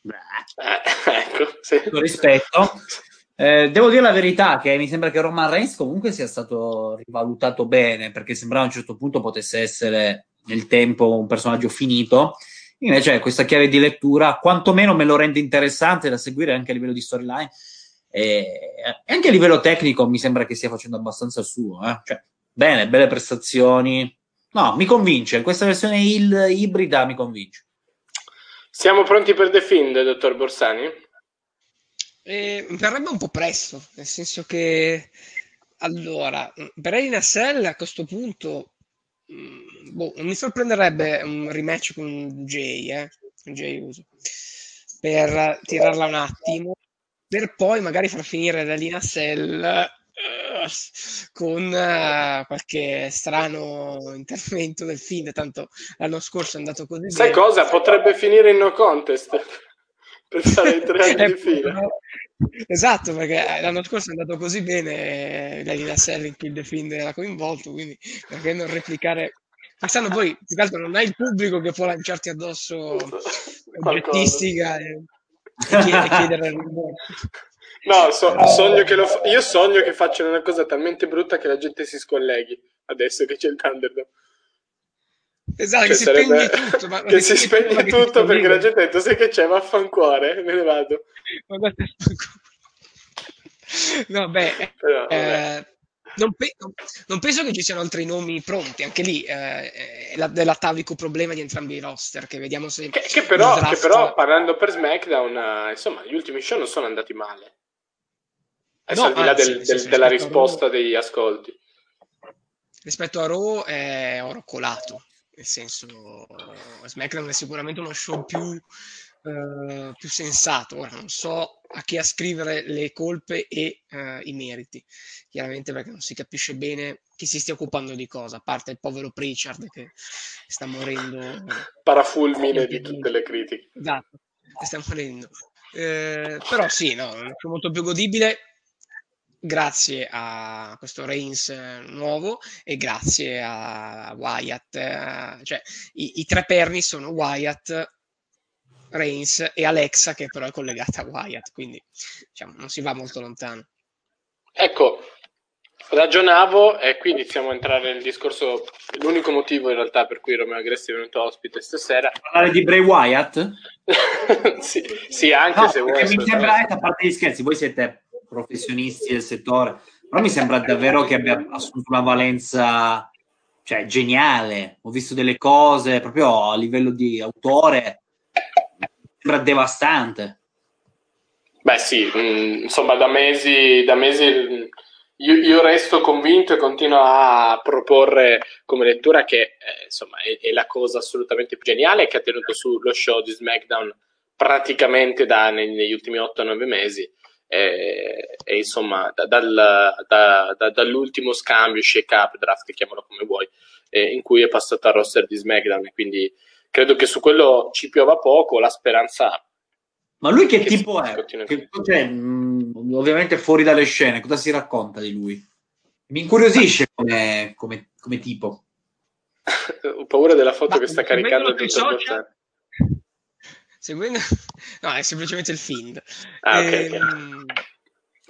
Eh, ecco, sì. rispetto. Eh, devo dire la verità che mi sembra che Roman Reigns comunque sia stato rivalutato bene perché sembrava a un certo punto potesse essere nel tempo un personaggio finito. Invece questa chiave di lettura quantomeno me lo rende interessante da seguire anche a livello di storyline e anche a livello tecnico mi sembra che stia facendo abbastanza il suo. Eh? Cioè, bene, belle prestazioni. No, mi convince. Questa versione il, ibrida mi convince. Siamo pronti per The Find, dottor Borsani? Eh, verrebbe un po' presto, nel senso che allora, per Elina Cell a questo punto mm, boh, non mi sorprenderebbe un rematch con Jay, eh, Jay Uso, per tirarla un attimo, per poi magari far finire la Lina Cell uh, con uh, qualche strano intervento del film, tanto l'anno scorso è andato così. Sai bene. cosa? Potrebbe finire in no contest per fare i tre anni di fila. Esatto, perché l'anno scorso è andato così bene eh, la Sell in cui il Defender era coinvolto, quindi perché non replicare quest'anno poi più che altro non hai il pubblico che può lanciarti addosso oggettistica e, e chiedere il rimborso. No, so, sogno che lo, io sogno che facciano una cosa talmente brutta che la gente si scolleghi adesso che c'è il Thunderdome. Esatto, che, che si spegne tutto. Ma che si spegne tutto perché la gente ha detto, sai che c'è, vaffancuore, me ne vado. Ma guarda, no, beh, Però, eh, non, pe- non, penso che ci siano altri nomi pronti, anche lì eh, è la, dell'atavico problema di entrambi i roster, che vediamo se... Che, che, però, draft... che però, parlando per SmackDown, uh, insomma, gli ultimi show non sono andati male. Adesso no, al di là del, del, della risposta degli ascolti. rispetto a Raw è oro colato, nel senso SmackDown è sicuramente uno show più, eh, più sensato. Ora non so a chi ascrivere le colpe e eh, i meriti, chiaramente perché non si capisce bene chi si stia occupando di cosa, a parte il povero Pritchard che sta morendo. Parafulmine di tutte le critiche. Esatto, sta morendo. Eh, però sì, no, è molto più godibile grazie a questo Reigns nuovo e grazie a Wyatt. Eh, cioè, i, i tre perni sono Wyatt, Reigns e Alexa, che però è collegata a Wyatt, quindi diciamo, non si va molto lontano. Ecco, ragionavo e qui iniziamo a entrare nel discorso. L'unico motivo in realtà per cui Romeo Agresti è venuto ospite stasera. Parlare di Bray Wyatt? sì, sì, anche no, se vuoi. Mi sembra, a parte gli scherzi, voi siete professionisti del settore, però mi sembra davvero che abbia assunto una valenza cioè, geniale. Ho visto delle cose proprio a livello di autore, sembra devastante. Beh sì, mh, mm, insomma da mesi, da mesi io, io, resto convinto e continuo a proporre come lettura che eh, insomma è, è, la cosa assolutamente più geniale che ha tenuto sullo show di SmackDown praticamente da, negli ultimi 8-9 mesi e, e insomma da, dal, da, dall'ultimo scambio, shake up, draft, chiamalo come vuoi, eh, in cui è passato al roster di SmackDown quindi credo che su quello ci piova poco, la speranza ma lui che, che tipo è? Che, cioè, mh, ovviamente fuori dalle scene, cosa si racconta di lui? Mi incuriosisce come, come, come tipo. Ho paura della foto Ma che sta caricando il social... Seguendo... No, è semplicemente il feed. Ah, okay, e, ehm, okay.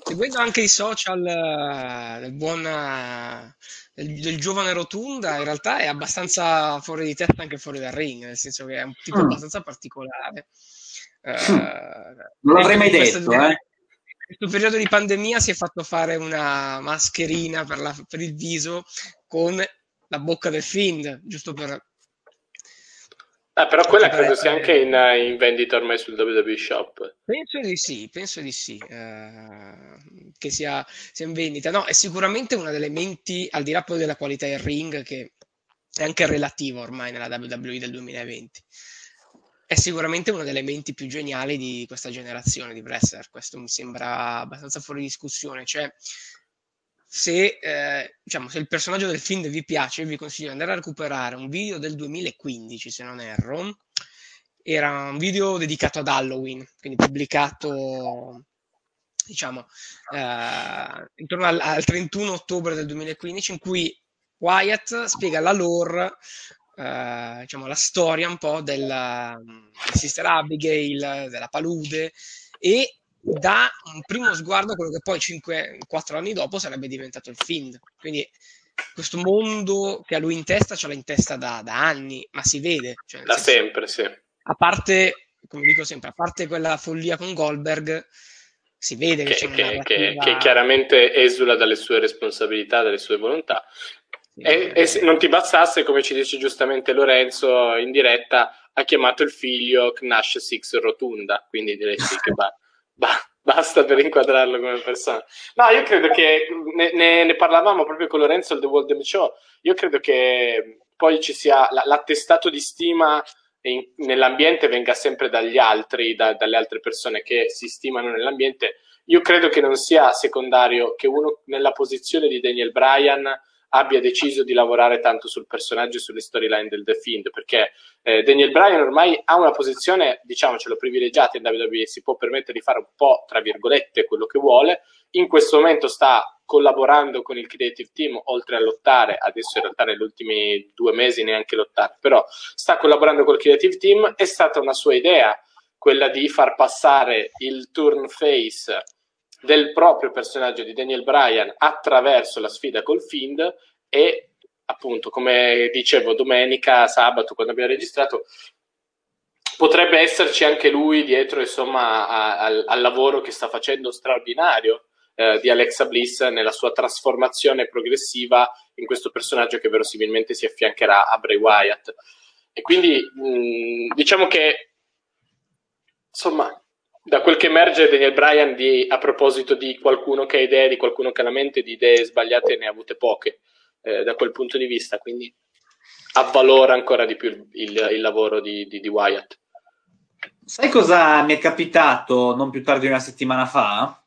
Seguendo anche i social eh, del buon eh, del, del, giovane Rotunda, in realtà è abbastanza fuori di testa anche fuori dal ring, nel senso che è un tipo mm. abbastanza particolare. Uh, non l'avrei mai detto, questo, eh. In questo periodo di pandemia si è fatto fare una mascherina per, la, per il viso con la bocca del Find, giusto per... Ah, però quella credo sia anche in, in, vendita ormai sul WWE Shop. Penso di sì, penso di sì, uh, che sia, sia, in vendita. No, è sicuramente una delle menti, al di là poi della qualità del ring, che è anche relativo ormai nella WWE del 2020 è sicuramente uno degli elementi più geniali di questa generazione di wrestler. Questo mi sembra abbastanza fuori discussione. Cioè, se, eh, diciamo, se il personaggio del film vi piace, vi consiglio di andare a recuperare un video del 2015, se non erro. Era un video dedicato ad Halloween, quindi pubblicato diciamo eh, intorno al, al 31 ottobre del 2015, in cui Wyatt spiega la lore eh, diciamo, la storia un po' della, mm, Sister Abigail, della palude e dà un primo sguardo a quello che poi 5, 4 anni dopo sarebbe diventato il Find. Quindi questo mondo che ha lui in testa ce l'ha in testa da, da anni, ma si vede. Cioè, da senso, sempre, sì. A parte, come dico sempre, a parte quella follia con Goldberg, si vede che, che, che, che, che chiaramente esula dalle sue responsabilità, dalle sue volontà, e, e, se non ti bastasse, come ci dice giustamente Lorenzo in diretta, ha chiamato il figlio Knash Six Rotunda, quindi direi sì che ba- ba- basta per inquadrarlo come persona. No, io credo che ne, ne, ne parlavamo proprio con Lorenzo al The World Show. Io credo che poi ci sia l- l'attestato di stima in, nell'ambiente venga sempre dagli altri, da, dalle altre persone che si stimano nell'ambiente. Io credo che non sia secondario che uno nella posizione di Daniel Bryan abbia deciso di lavorare tanto sul personaggio e sulle storyline del The Fiend, perché eh, Daniel Bryan ormai ha una posizione, diciamocelo, privilegiata in WWE, si può permettere di fare un po', tra virgolette, quello che vuole, in questo momento sta collaborando con il creative team, oltre a lottare, adesso in realtà negli ultimi due mesi neanche lottare, però sta collaborando col creative team, è stata una sua idea quella di far passare il turn face del proprio personaggio di Daniel Bryan attraverso la sfida col Fiend e appunto come dicevo domenica, sabato quando abbiamo registrato potrebbe esserci anche lui dietro insomma a, a, al lavoro che sta facendo straordinario eh, di Alexa Bliss nella sua trasformazione progressiva in questo personaggio che verosimilmente si affiancherà a Bray Wyatt. E quindi mh, diciamo che insomma da quel che emerge Daniel Bryan di, a proposito di qualcuno che ha idee, di qualcuno che ha la mente, di idee sbagliate ne ha avute poche. eh, da quel punto di vista, quindi avvalora ancora di più il, il, il lavoro di, di, di, Wyatt. Sai cosa mi è capitato non più tardi di una settimana fa?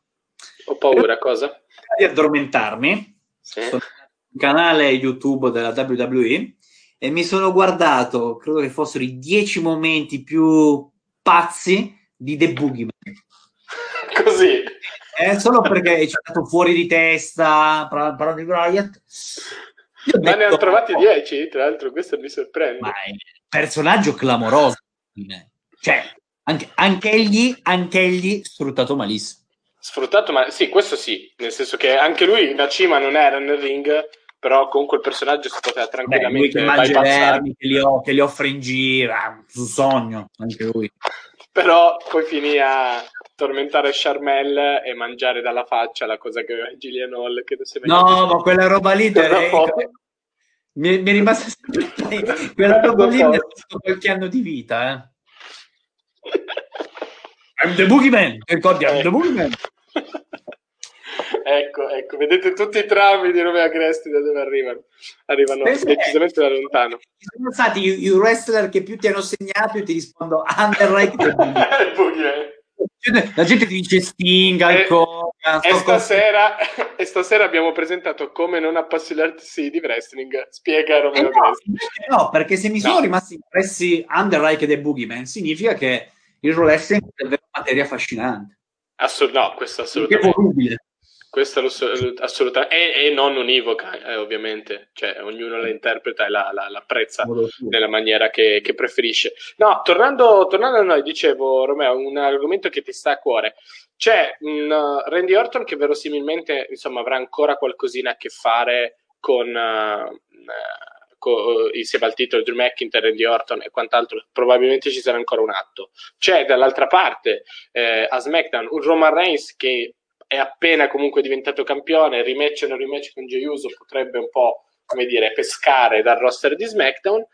Ho paura, cosa? Di addormentarmi. Sì. Sono sul canale YouTube della WWE e mi sono guardato, credo che fossero i dieci momenti più pazzi di The Boogeyman. Così. Eh, solo perché è stato fuori di testa, parlando di Bryant. Ma detto, ne hanno trovati 10, tra l'altro, questo mi sorprende. Ma è un personaggio clamoroso. Cioè, anche, anche, egli, anche egli sfruttato malissimo. Sfruttato, ma sì, questo sì, nel senso che anche lui da cima non era nel ring, però comunque il personaggio si poteva tranquillamente Beh, lui che vermi, che, che li offre in giro, un sogno, anche lui. Però poi finì a tormentare Charmel e mangiare dalla faccia la cosa che aveva Gillian Hall. Che no, ma quella roba lì è... mi, mi è rimasta quella roba lì mi ha fatto qualche anno di vita. Eh. I'm the boogeyman, ricordi, I'm the boogeyman. ecco, ecco, vedete tutti i traumi di Romeo Agresti da dove arrivano. Arrivano Penso decisamente da lontano. Sono stati i, wrestler che più ti hanno segnato e ti rispondo Underlight La gente ti dice Sting, ancora. E, e, stasera, e stasera abbiamo presentato come non appassionarsi di wrestling. Spiega Romeo eh no, no, perché se mi sono no. rimasti impressi Underlight e Boogeyman, significa che il wrestling è una materia affascinante. Assolut- no, questo assolutamente. Questo assolutamente, e, e, non univoca, eh, ovviamente, cioè ognuno la interpreta e la, la, l'apprezza nella maniera che, che, preferisce. No, tornando, tornando, a noi, dicevo, Romeo, un argomento che ti sta a cuore. C'è un uh, Randy Orton che verosimilmente insomma, avrà ancora qualcosina a che fare con, uh, con insieme al titolo Drew McIntyre, Randy Orton e quant'altro. Probabilmente ci sarà ancora un atto. C'è dall'altra parte eh, a SmackDown un Roman Reigns che è appena comunque diventato campione, rematch o non rematch con Jey Uso potrebbe un po', come dire, pescare dal roster di SmackDown.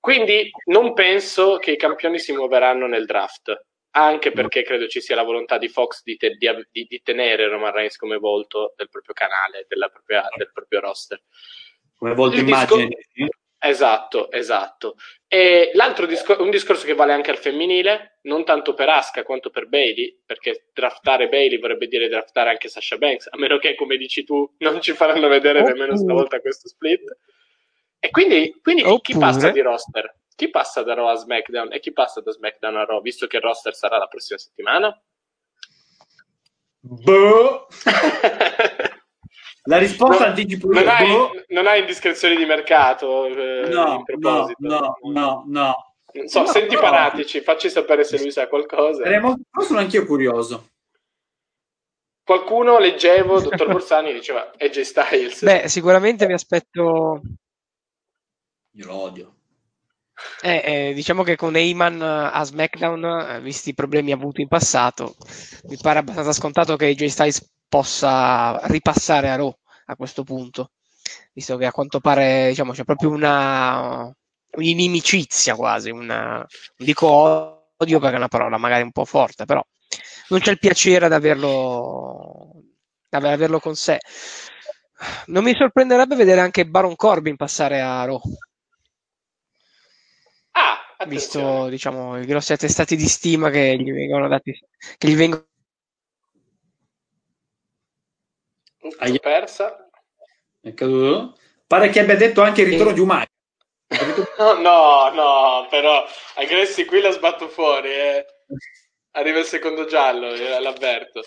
Quindi non penso che i campioni si muoveranno nel draft, anche perché credo ci sia la volontà di Fox di, te, di, di tenere Roman Reigns come volto del proprio canale, propria, del proprio roster. Come volto immagine. Discor- Esatto, esatto. E l'altro discor- un discorso che vale anche al femminile, non tanto per Aska quanto per Bailey, perché draftare Bailey vorrebbe dire draftare anche Sasha Banks, a meno che, come dici tu, non ci faranno vedere nemmeno stavolta questo split. E quindi, quindi chi passa di roster? Chi passa da Raw a SmackDown e chi passa da SmackDown a Raw, visto che il roster sarà la prossima settimana? Boh! La risposta no, anticipo non, hai, non hai indiscrezioni di mercato eh, no? No, no, no. no. So, no, senti no. Paratici, facci sapere se lui sa qualcosa. Molto, sono anch'io curioso. Qualcuno leggevo, dottor Borsani, diceva AJ Styles. Beh, sicuramente mi aspetto... Io lo odio. Eh, eh, diciamo che con Eyman a SmackDown, eh, visti i problemi avuti in passato, mi pare abbastanza scontato che AJ Styles possa ripassare a Raw a questo punto, visto che a quanto pare diciamo, c'è proprio una un'inimicizia quasi, una, non dico odio perché è una parola magari un po' forte, però non c'è il piacere ad averlo, ad averlo con sé. Non mi sorprenderebbe vedere anche Baron Corbin passare a Raw. Ah, visto diciamo i grossi attestati di stima che gli vengono dati, che gli vengono Hai persa? È caduto? Pare che abbia detto anche il ritorno di Umai. No, no, però Agressi qui la sbatto fuori. Eh. Arriva il secondo giallo, eh, l'avverto.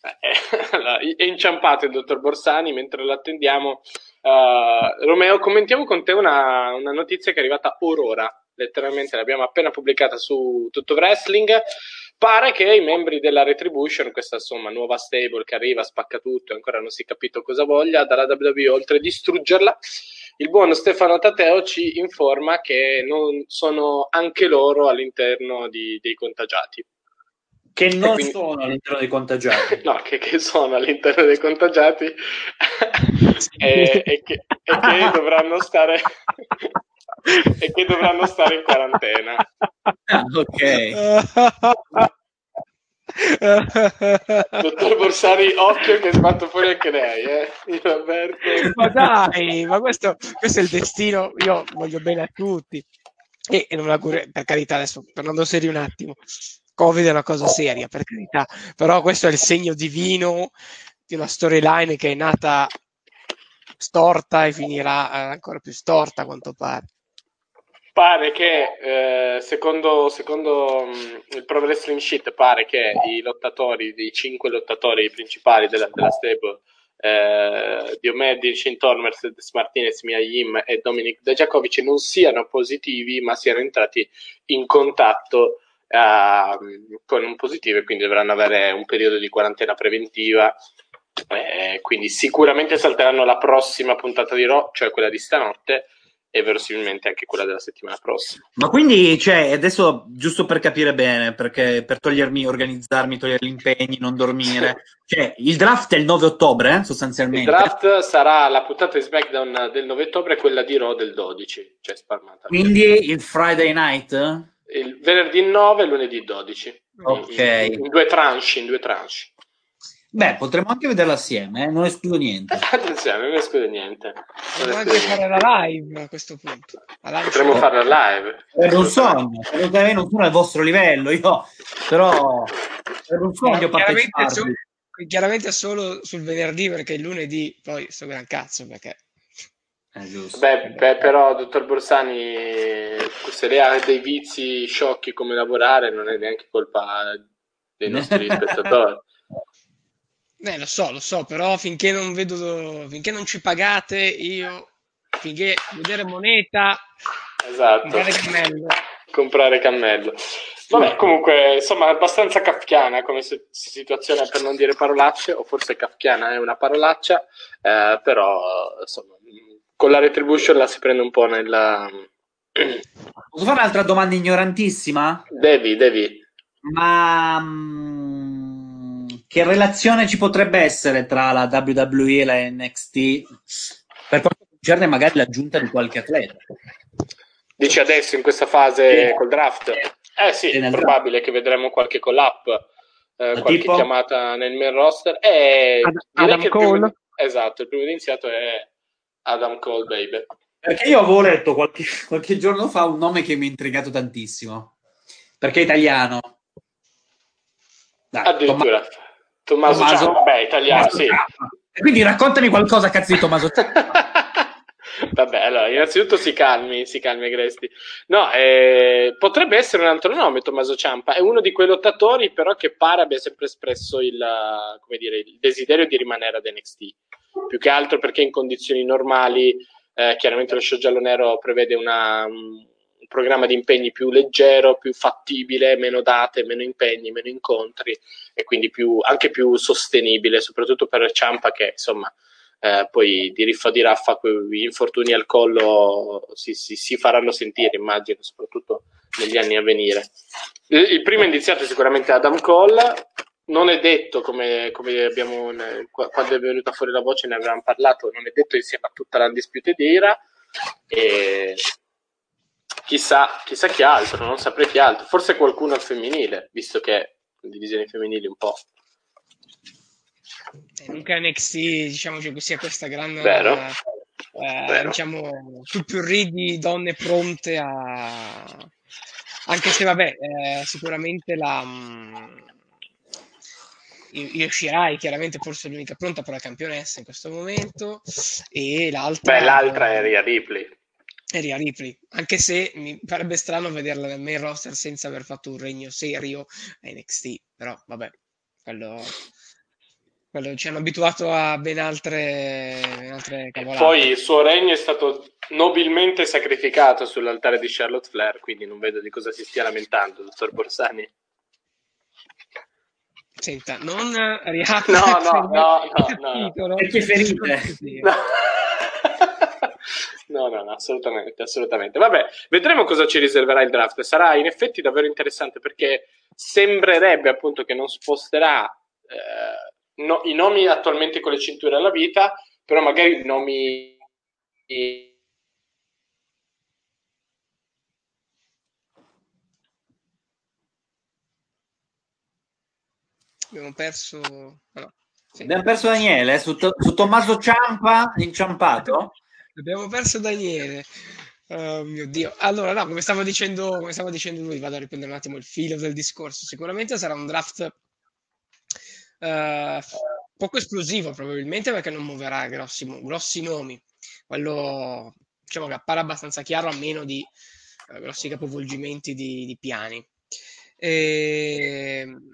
Eh, è inciampato il dottor Borsani mentre lo attendiamo. Uh, Romeo, commentiamo con te una, una, notizia che è arrivata orora. Letteralmente l'abbiamo appena pubblicata su Tutto Wrestling. Pare che i membri della Retribution, questa insomma nuova stable che arriva, spacca tutto e ancora non si è capito cosa voglia, dalla WWE oltre a distruggerla, il buon Stefano Tateo ci informa che non sono anche loro all'interno di, dei contagiati. Che non quindi... sono all'interno dei contagiati. no, che, che, sono all'interno dei contagiati e, e, che, e che dovranno stare e che dovranno stare in quarantena. Ah, ok. Dottor Borsari, occhio che sbatto fuori anche lei, eh? Io Ma dai, ma questo, questo, è il destino, io voglio bene a tutti. E, e non auguro, per carità, adesso parlando serio un attimo, Covid è una cosa seria, per carità, però questo è il segno divino di una storyline che è nata storta e finirà ancora più storta a quanto pare. Pare che, eh, secondo, secondo mm, il Pro Wrestling Sheet, pare che i lottatori, i cinque lottatori principali della, della stable, eh, Diomedi, Shintor, Mercedes Martinez, Mia Yim e Dominic Dejakovic non siano positivi, ma siano entrati in contatto uh, con un positivo e quindi dovranno avere un periodo di quarantena preventiva. Eh, quindi sicuramente salteranno la prossima puntata di Raw, cioè quella di stanotte, e verosimilmente anche quella della settimana prossima. Ma quindi, cioè, adesso giusto per capire bene, perché per togliermi, organizzarmi, togliere gli impegni, non dormire, cioè, il draft è il 9 ottobre, eh, sostanzialmente. Il draft sarà la puntata di SmackDown del 9 ottobre e quella di Raw del 12, cioè spalmata. Quindi il Friday night? Il venerdì 9 e lunedì 12. Ok. In, in due tranche, in due tranche. Beh, potremmo anche vederla assieme, eh? non escludo niente. Attenzione, non escludo niente. Potremmo anche fare la live a questo punto. Potremmo fare la live. È un sogno, perché non sono al vostro livello, io però è un sogno partecipare. Su, chiaramente solo sul venerdì, perché il lunedì poi sto gran cazzo, perché... Beh, beh, però, dottor Borsani, se lei ha dei vizi sciocchi come lavorare, non è neanche colpa dei nostri spettatori. Eh, lo so, lo so, però finché non vedo, finché non ci pagate, io, finché vedere moneta, esatto. comprare cammello. Comprare cammello. Vabbè, comunque, insomma, abbastanza kafkiana come situazione per non dire parolacce, o forse kafkiana è una parolaccia, eh, però, insomma, con la retribution la si prende un po' nella... Posso fare un'altra domanda ignorantissima? Devi, devi. Ma... Che relazione ci potrebbe essere tra la WWE e la NXT per quanto concerne magari l'aggiunta di qualche atleta? Dici adesso in questa fase sì. col draft? Eh sì, è probabile draft. che vedremo qualche collab, eh, qualche tipo? chiamata nel main roster. E Ad- Adam Cole? Primo, esatto, il primo iniziato è Adam Cole, baby. Perché io avevo letto qualche, qualche giorno fa un nome che mi ha intrigato tantissimo, perché è italiano. Dai, Addirittura. Tommaso Tommaso, Tommaso Ciampa, beh, italiano, sì. Quindi raccontami qualcosa, cazzo di Tommaso Vabbè, allora, innanzitutto si calmi, si calmi Agresti. No, eh, potrebbe essere un altro nome, Tommaso Ciampa. È uno di quei lottatori, però, che pare abbia sempre espresso il, dire, il desiderio di rimanere ad NXT. Più che altro perché in condizioni normali, eh, chiaramente lo show giallo-nero prevede una, programma di impegni più leggero, più fattibile, meno date, meno impegni, meno incontri e quindi più, anche più sostenibile, soprattutto per Ciampa che insomma eh, poi di riffa di raffa gli infortuni al collo si, si, si, faranno sentire, immagino, soprattutto negli anni a venire. Il, il primo indiziato è sicuramente Adam Cole, non è detto, come, come abbiamo, quando è venuta fuori la voce ne avevamo parlato, non è detto insieme a tutta la Disputed Era, e chissà, chissà chi altro, non saprei chi altro. Forse qualcuno al femminile, visto che divisioni femminili un po'. Nunca NXT, diciamo che sia questa grande... Vero. Eh, Vero. diciamo, più più di donne pronte a... Anche se, vabbè, eh, sicuramente la... Mh, Io Shirai chiaramente forse è l'unica pronta per la campionessa in questo momento e l'altra... Beh, l'altra è Ria Ripley e Ria Ripley, anche se mi farebbe strano vederla nel main roster senza aver fatto un regno serio a NXT, però vabbè, quello, quello ci hanno abituato a ben altre, ben altre cavolate. Poi il suo regno è stato nobilmente sacrificato sull'altare di Charlotte Flair, quindi non vedo di cosa si stia lamentando, dottor Borsani. Senta, non riapre no, no, no, no, no, no. No. No, no, no, assolutamente, assolutamente. Vabbè, vedremo cosa ci riserverà il draft. Sarà in effetti davvero interessante perché sembrerebbe appunto che non sposterà eh, no, i nomi attualmente con le cinture alla vita, però magari i nomi abbiamo perso... No, sì. Abbiamo perso Daniele eh, su, su Tommaso Ciampa, inciampato. Abbiamo perso Daniele. Oh mio Dio. Allora, no, come stavo dicendo, come stava dicendo lui, vado a riprendere un attimo il filo del discorso. Sicuramente sarà un draft uh, poco esplosivo, probabilmente perché non muoverà grossi, grossi nomi. Quello, diciamo che appare abbastanza chiaro, a meno di uh, grossi capovolgimenti di, di piani. E, ehm,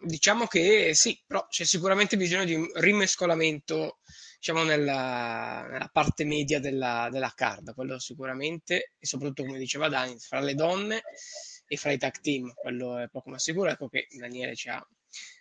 diciamo che sì, però c'è sicuramente bisogno di un rimescolamento diciamo nella, nella parte media della, della, card, quello sicuramente, e soprattutto come diceva Dani, fra le donne e fra i tag team, quello è poco ma sicuro, ecco che Daniele ci ha,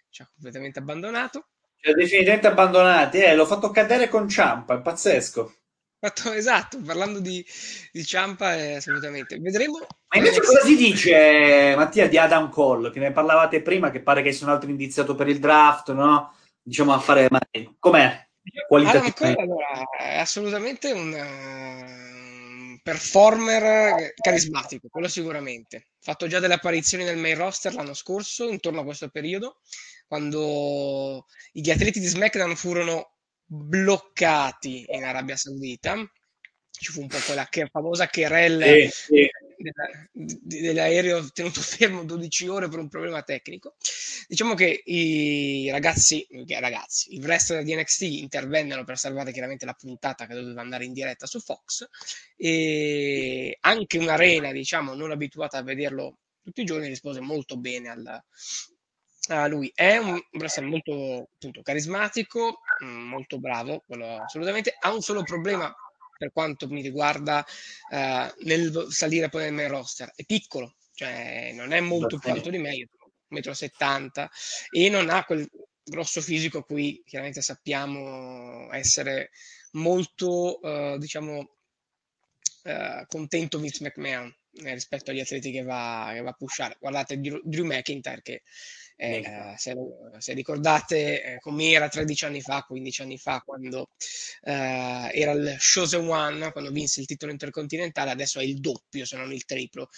ci ha completamente abbandonato. Ci ha definitivamente abbandonati, eh, l'ho fatto cadere con Ciampa, è pazzesco. Fatto, esatto, parlando di, di Ciampa, eh, assolutamente. Vedremo. Ma invece cosa si dice, Mattia, di Adam Cole, che ne parlavate prima, che pare che sia un altro indiziato per il draft, no? Diciamo a fare... Ma com'è? Adam Cole, allora, è assolutamente un performer carismatico, quello sicuramente. Ha fatto già delle apparizioni nel main roster l'anno scorso, intorno a questo periodo, quando gli atleti di SmackDown furono bloccati in Arabia Saudita. Ci fu un po' quella che, famosa querelle sì, sì. dell'aereo tenuto fermo 12 ore per un problema tecnico. Diciamo che i ragazzi, ragazzi il wrestler di NXT intervennero per salvare chiaramente la puntata che doveva andare in diretta su Fox e anche un'arena, diciamo, non abituata a vederlo tutti i giorni rispose molto bene al, a lui. È un wrestler molto appunto, carismatico, molto bravo, quello assolutamente. Ha un solo problema per quanto mi riguarda uh, nel salire poi nel main roster. È piccolo, cioè non è molto più alto di me, io 1,70 m e non ha quel grosso fisico a cui chiaramente sappiamo essere molto, uh, diciamo, uh, contento Vince McMahon eh, rispetto agli atleti che va, che va, a pushare. Guardate Drew McIntyre che eh, se, se, ricordate eh, com'era 13 anni fa, 15 anni fa, quando eh, era il Chosen One, quando vinse il titolo intercontinentale, adesso è il doppio, se non il triplo.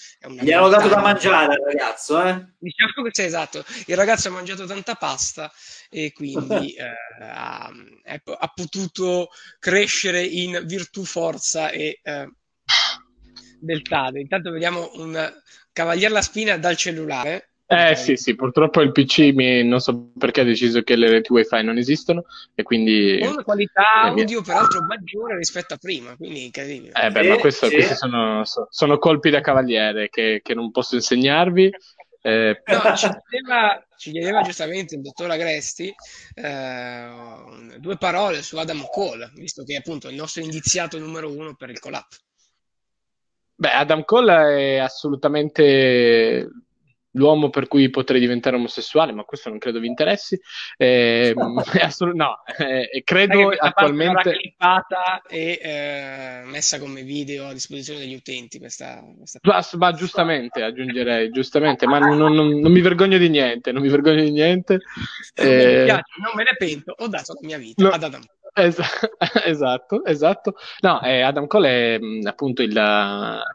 Gli hanno dato da mangiare al ragazzo, eh? Diciamo che c'è esatto. Il ragazzo ha mangiato tanta pasta e quindi eh, ha, ha, potuto crescere in virtù, forza e eh, del Tade. Intanto vediamo un Cavalier La Spina dal cellulare eh sì, sì, purtroppo il PC mi, non so perché ha deciso che le reti wifi non esistono e quindi... Con una qualità audio peraltro maggiore rispetto a prima, quindi incredibile. Eh beh, ma questo, sì. questi sono, sono, colpi da cavaliere che, che non posso insegnarvi. Eh... No, ci chiedeva, ci chiedeva, giustamente il dottor Agresti eh, due parole su Adam Cole, visto che è appunto il nostro indiziato numero uno per il collab. Beh, Adam Cole è assolutamente l'uomo per cui potrei diventare omosessuale, ma questo non credo vi interessi. Eh, assol- no, eh, credo attualmente... clippata e eh, messa come video a disposizione degli utenti. Questa, questa... Ma, giustamente, aggiungerei, giustamente, ma non, non, non, mi vergogno di niente, non mi vergogno di niente. Non, eh... piace, non me ne pento, ho dato la mia vita no. ad Adam. Es- esatto, esatto. No, eh, Adam Cole è mh, appunto il,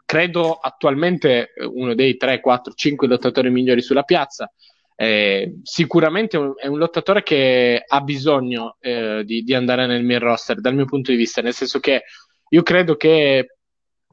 credo attualmente uno dei 3, 4, 5 lottatori migliori sulla piazza. Eh, sicuramente è un lottatore che ha bisogno eh, di, di, andare nel mio roster dal mio punto di vista, nel senso che io credo che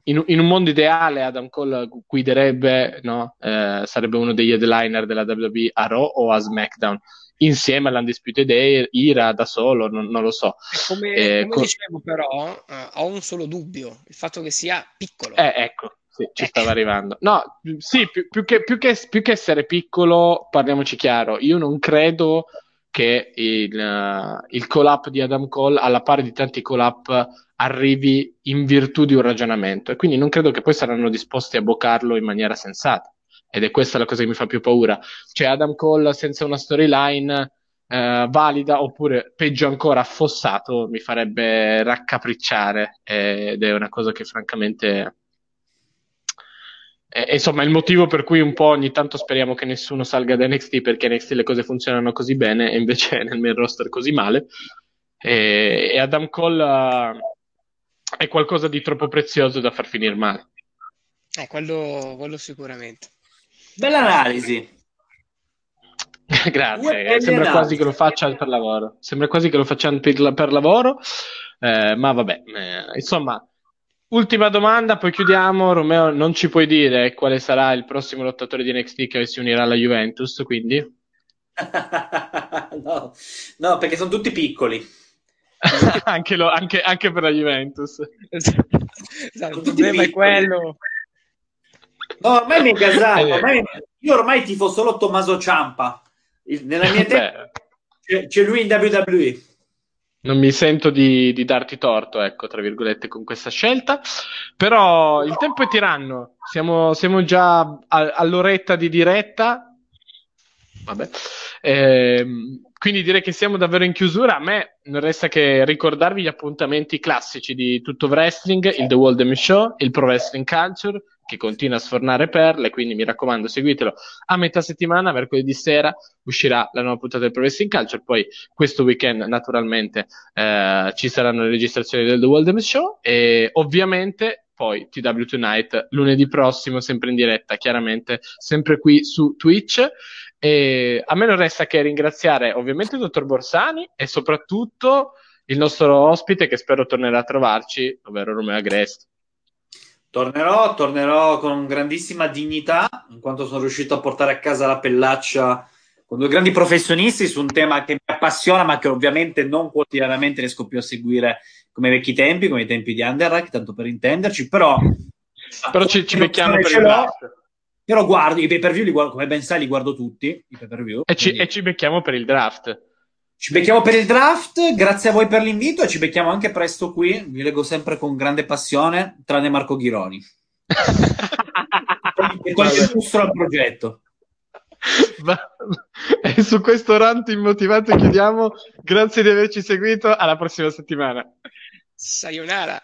in, in un mondo ideale Adam Cole guiderebbe, no? Eh, sarebbe uno degli headliner della WWE a Raw o a SmackDown insieme all'Undisputed Ira da solo, non, non lo so. Come, eh, come co- dicevo però, eh, ho un solo dubbio, il fatto che sia piccolo. Eh, ecco, sì, ci eh. stava arrivando. No, sì, più, più, che, più, che, più, che, essere piccolo, parliamoci chiaro, io non credo che il, uh, il collab di Adam Cole, alla pari di tanti collab, arrivi in virtù di un ragionamento e quindi non credo che poi saranno disposti a boccarlo in maniera sensata ed è questa la cosa che mi fa più paura. Cioè Adam Cole senza una storyline eh, valida oppure peggio ancora affossato mi farebbe raccapricciare ed è una cosa che francamente è, insomma il motivo per cui un po' ogni tanto speriamo che nessuno salga da NXT perché NXT le cose funzionano così bene e invece nel main roster così male e, e Adam Cole uh, è qualcosa di troppo prezioso da far finire male. Eh, quello, quello sicuramente. Bella analisi. Grazie, sembra quasi che lo faccia per lavoro. Sembra quasi che lo facciano per, per lavoro, eh, ma vabbè, eh, insomma, ultima domanda, poi chiudiamo. Romeo, non ci puoi dire quale sarà il prossimo lottatore di NXT che si unirà alla Juventus, quindi? no, no, perché sono tutti piccoli. anche, lo, anche, anche, per la Juventus. esatto, il problema è quello. No, ormai mi è gasato. Eh. Ormai, io ormai tifo solo Tommaso Ciampa. Nella mia testa c'è, c'è, lui in WWE. Non mi sento di, di, darti torto, ecco, tra virgolette, con questa scelta. Però il tempo è tiranno. Siamo, siamo già a, all'oretta di diretta. Vabbè. Ehm, quindi direi che siamo davvero in chiusura. A me non resta che ricordarvi gli appuntamenti classici di tutto wrestling, il The World Show, il Pro Wrestling Culture, che continua a sfornare perle, quindi mi raccomando seguitelo a metà settimana, mercoledì sera uscirà la nuova puntata del Pro Wrestling Culture, poi questo weekend naturalmente eh, ci saranno le registrazioni del The World Show e ovviamente poi TW Tonight lunedì prossimo, sempre in diretta, chiaramente sempre qui su Twitch e a me non resta che ringraziare ovviamente il dottor Borsani e soprattutto il nostro ospite che spero tornerà a trovarci, ovvero Romeo Agresti. Tornerò, tornerò con grandissima dignità, in quanto sono riuscito a portare a casa la pellaccia con due grandi professionisti su un tema che mi appassiona, ma che ovviamente non quotidianamente riesco più a seguire come i vecchi tempi, come i tempi di Underrack, tanto per intenderci, però... Però ci, ci becchiamo per il draft. Però guardo, i pay per view, li guardo, come ben sai, li guardo tutti. I pay-per-view, e, ci, e ci becchiamo per il draft. Ci becchiamo per il draft, grazie a voi per l'invito e ci becchiamo anche presto qui. Vi leggo sempre con grande passione, tranne Marco Ghironi. e il lustro al progetto. e su questo rant immotivato chiudiamo. Grazie di averci seguito. Alla prossima settimana. Sayonara.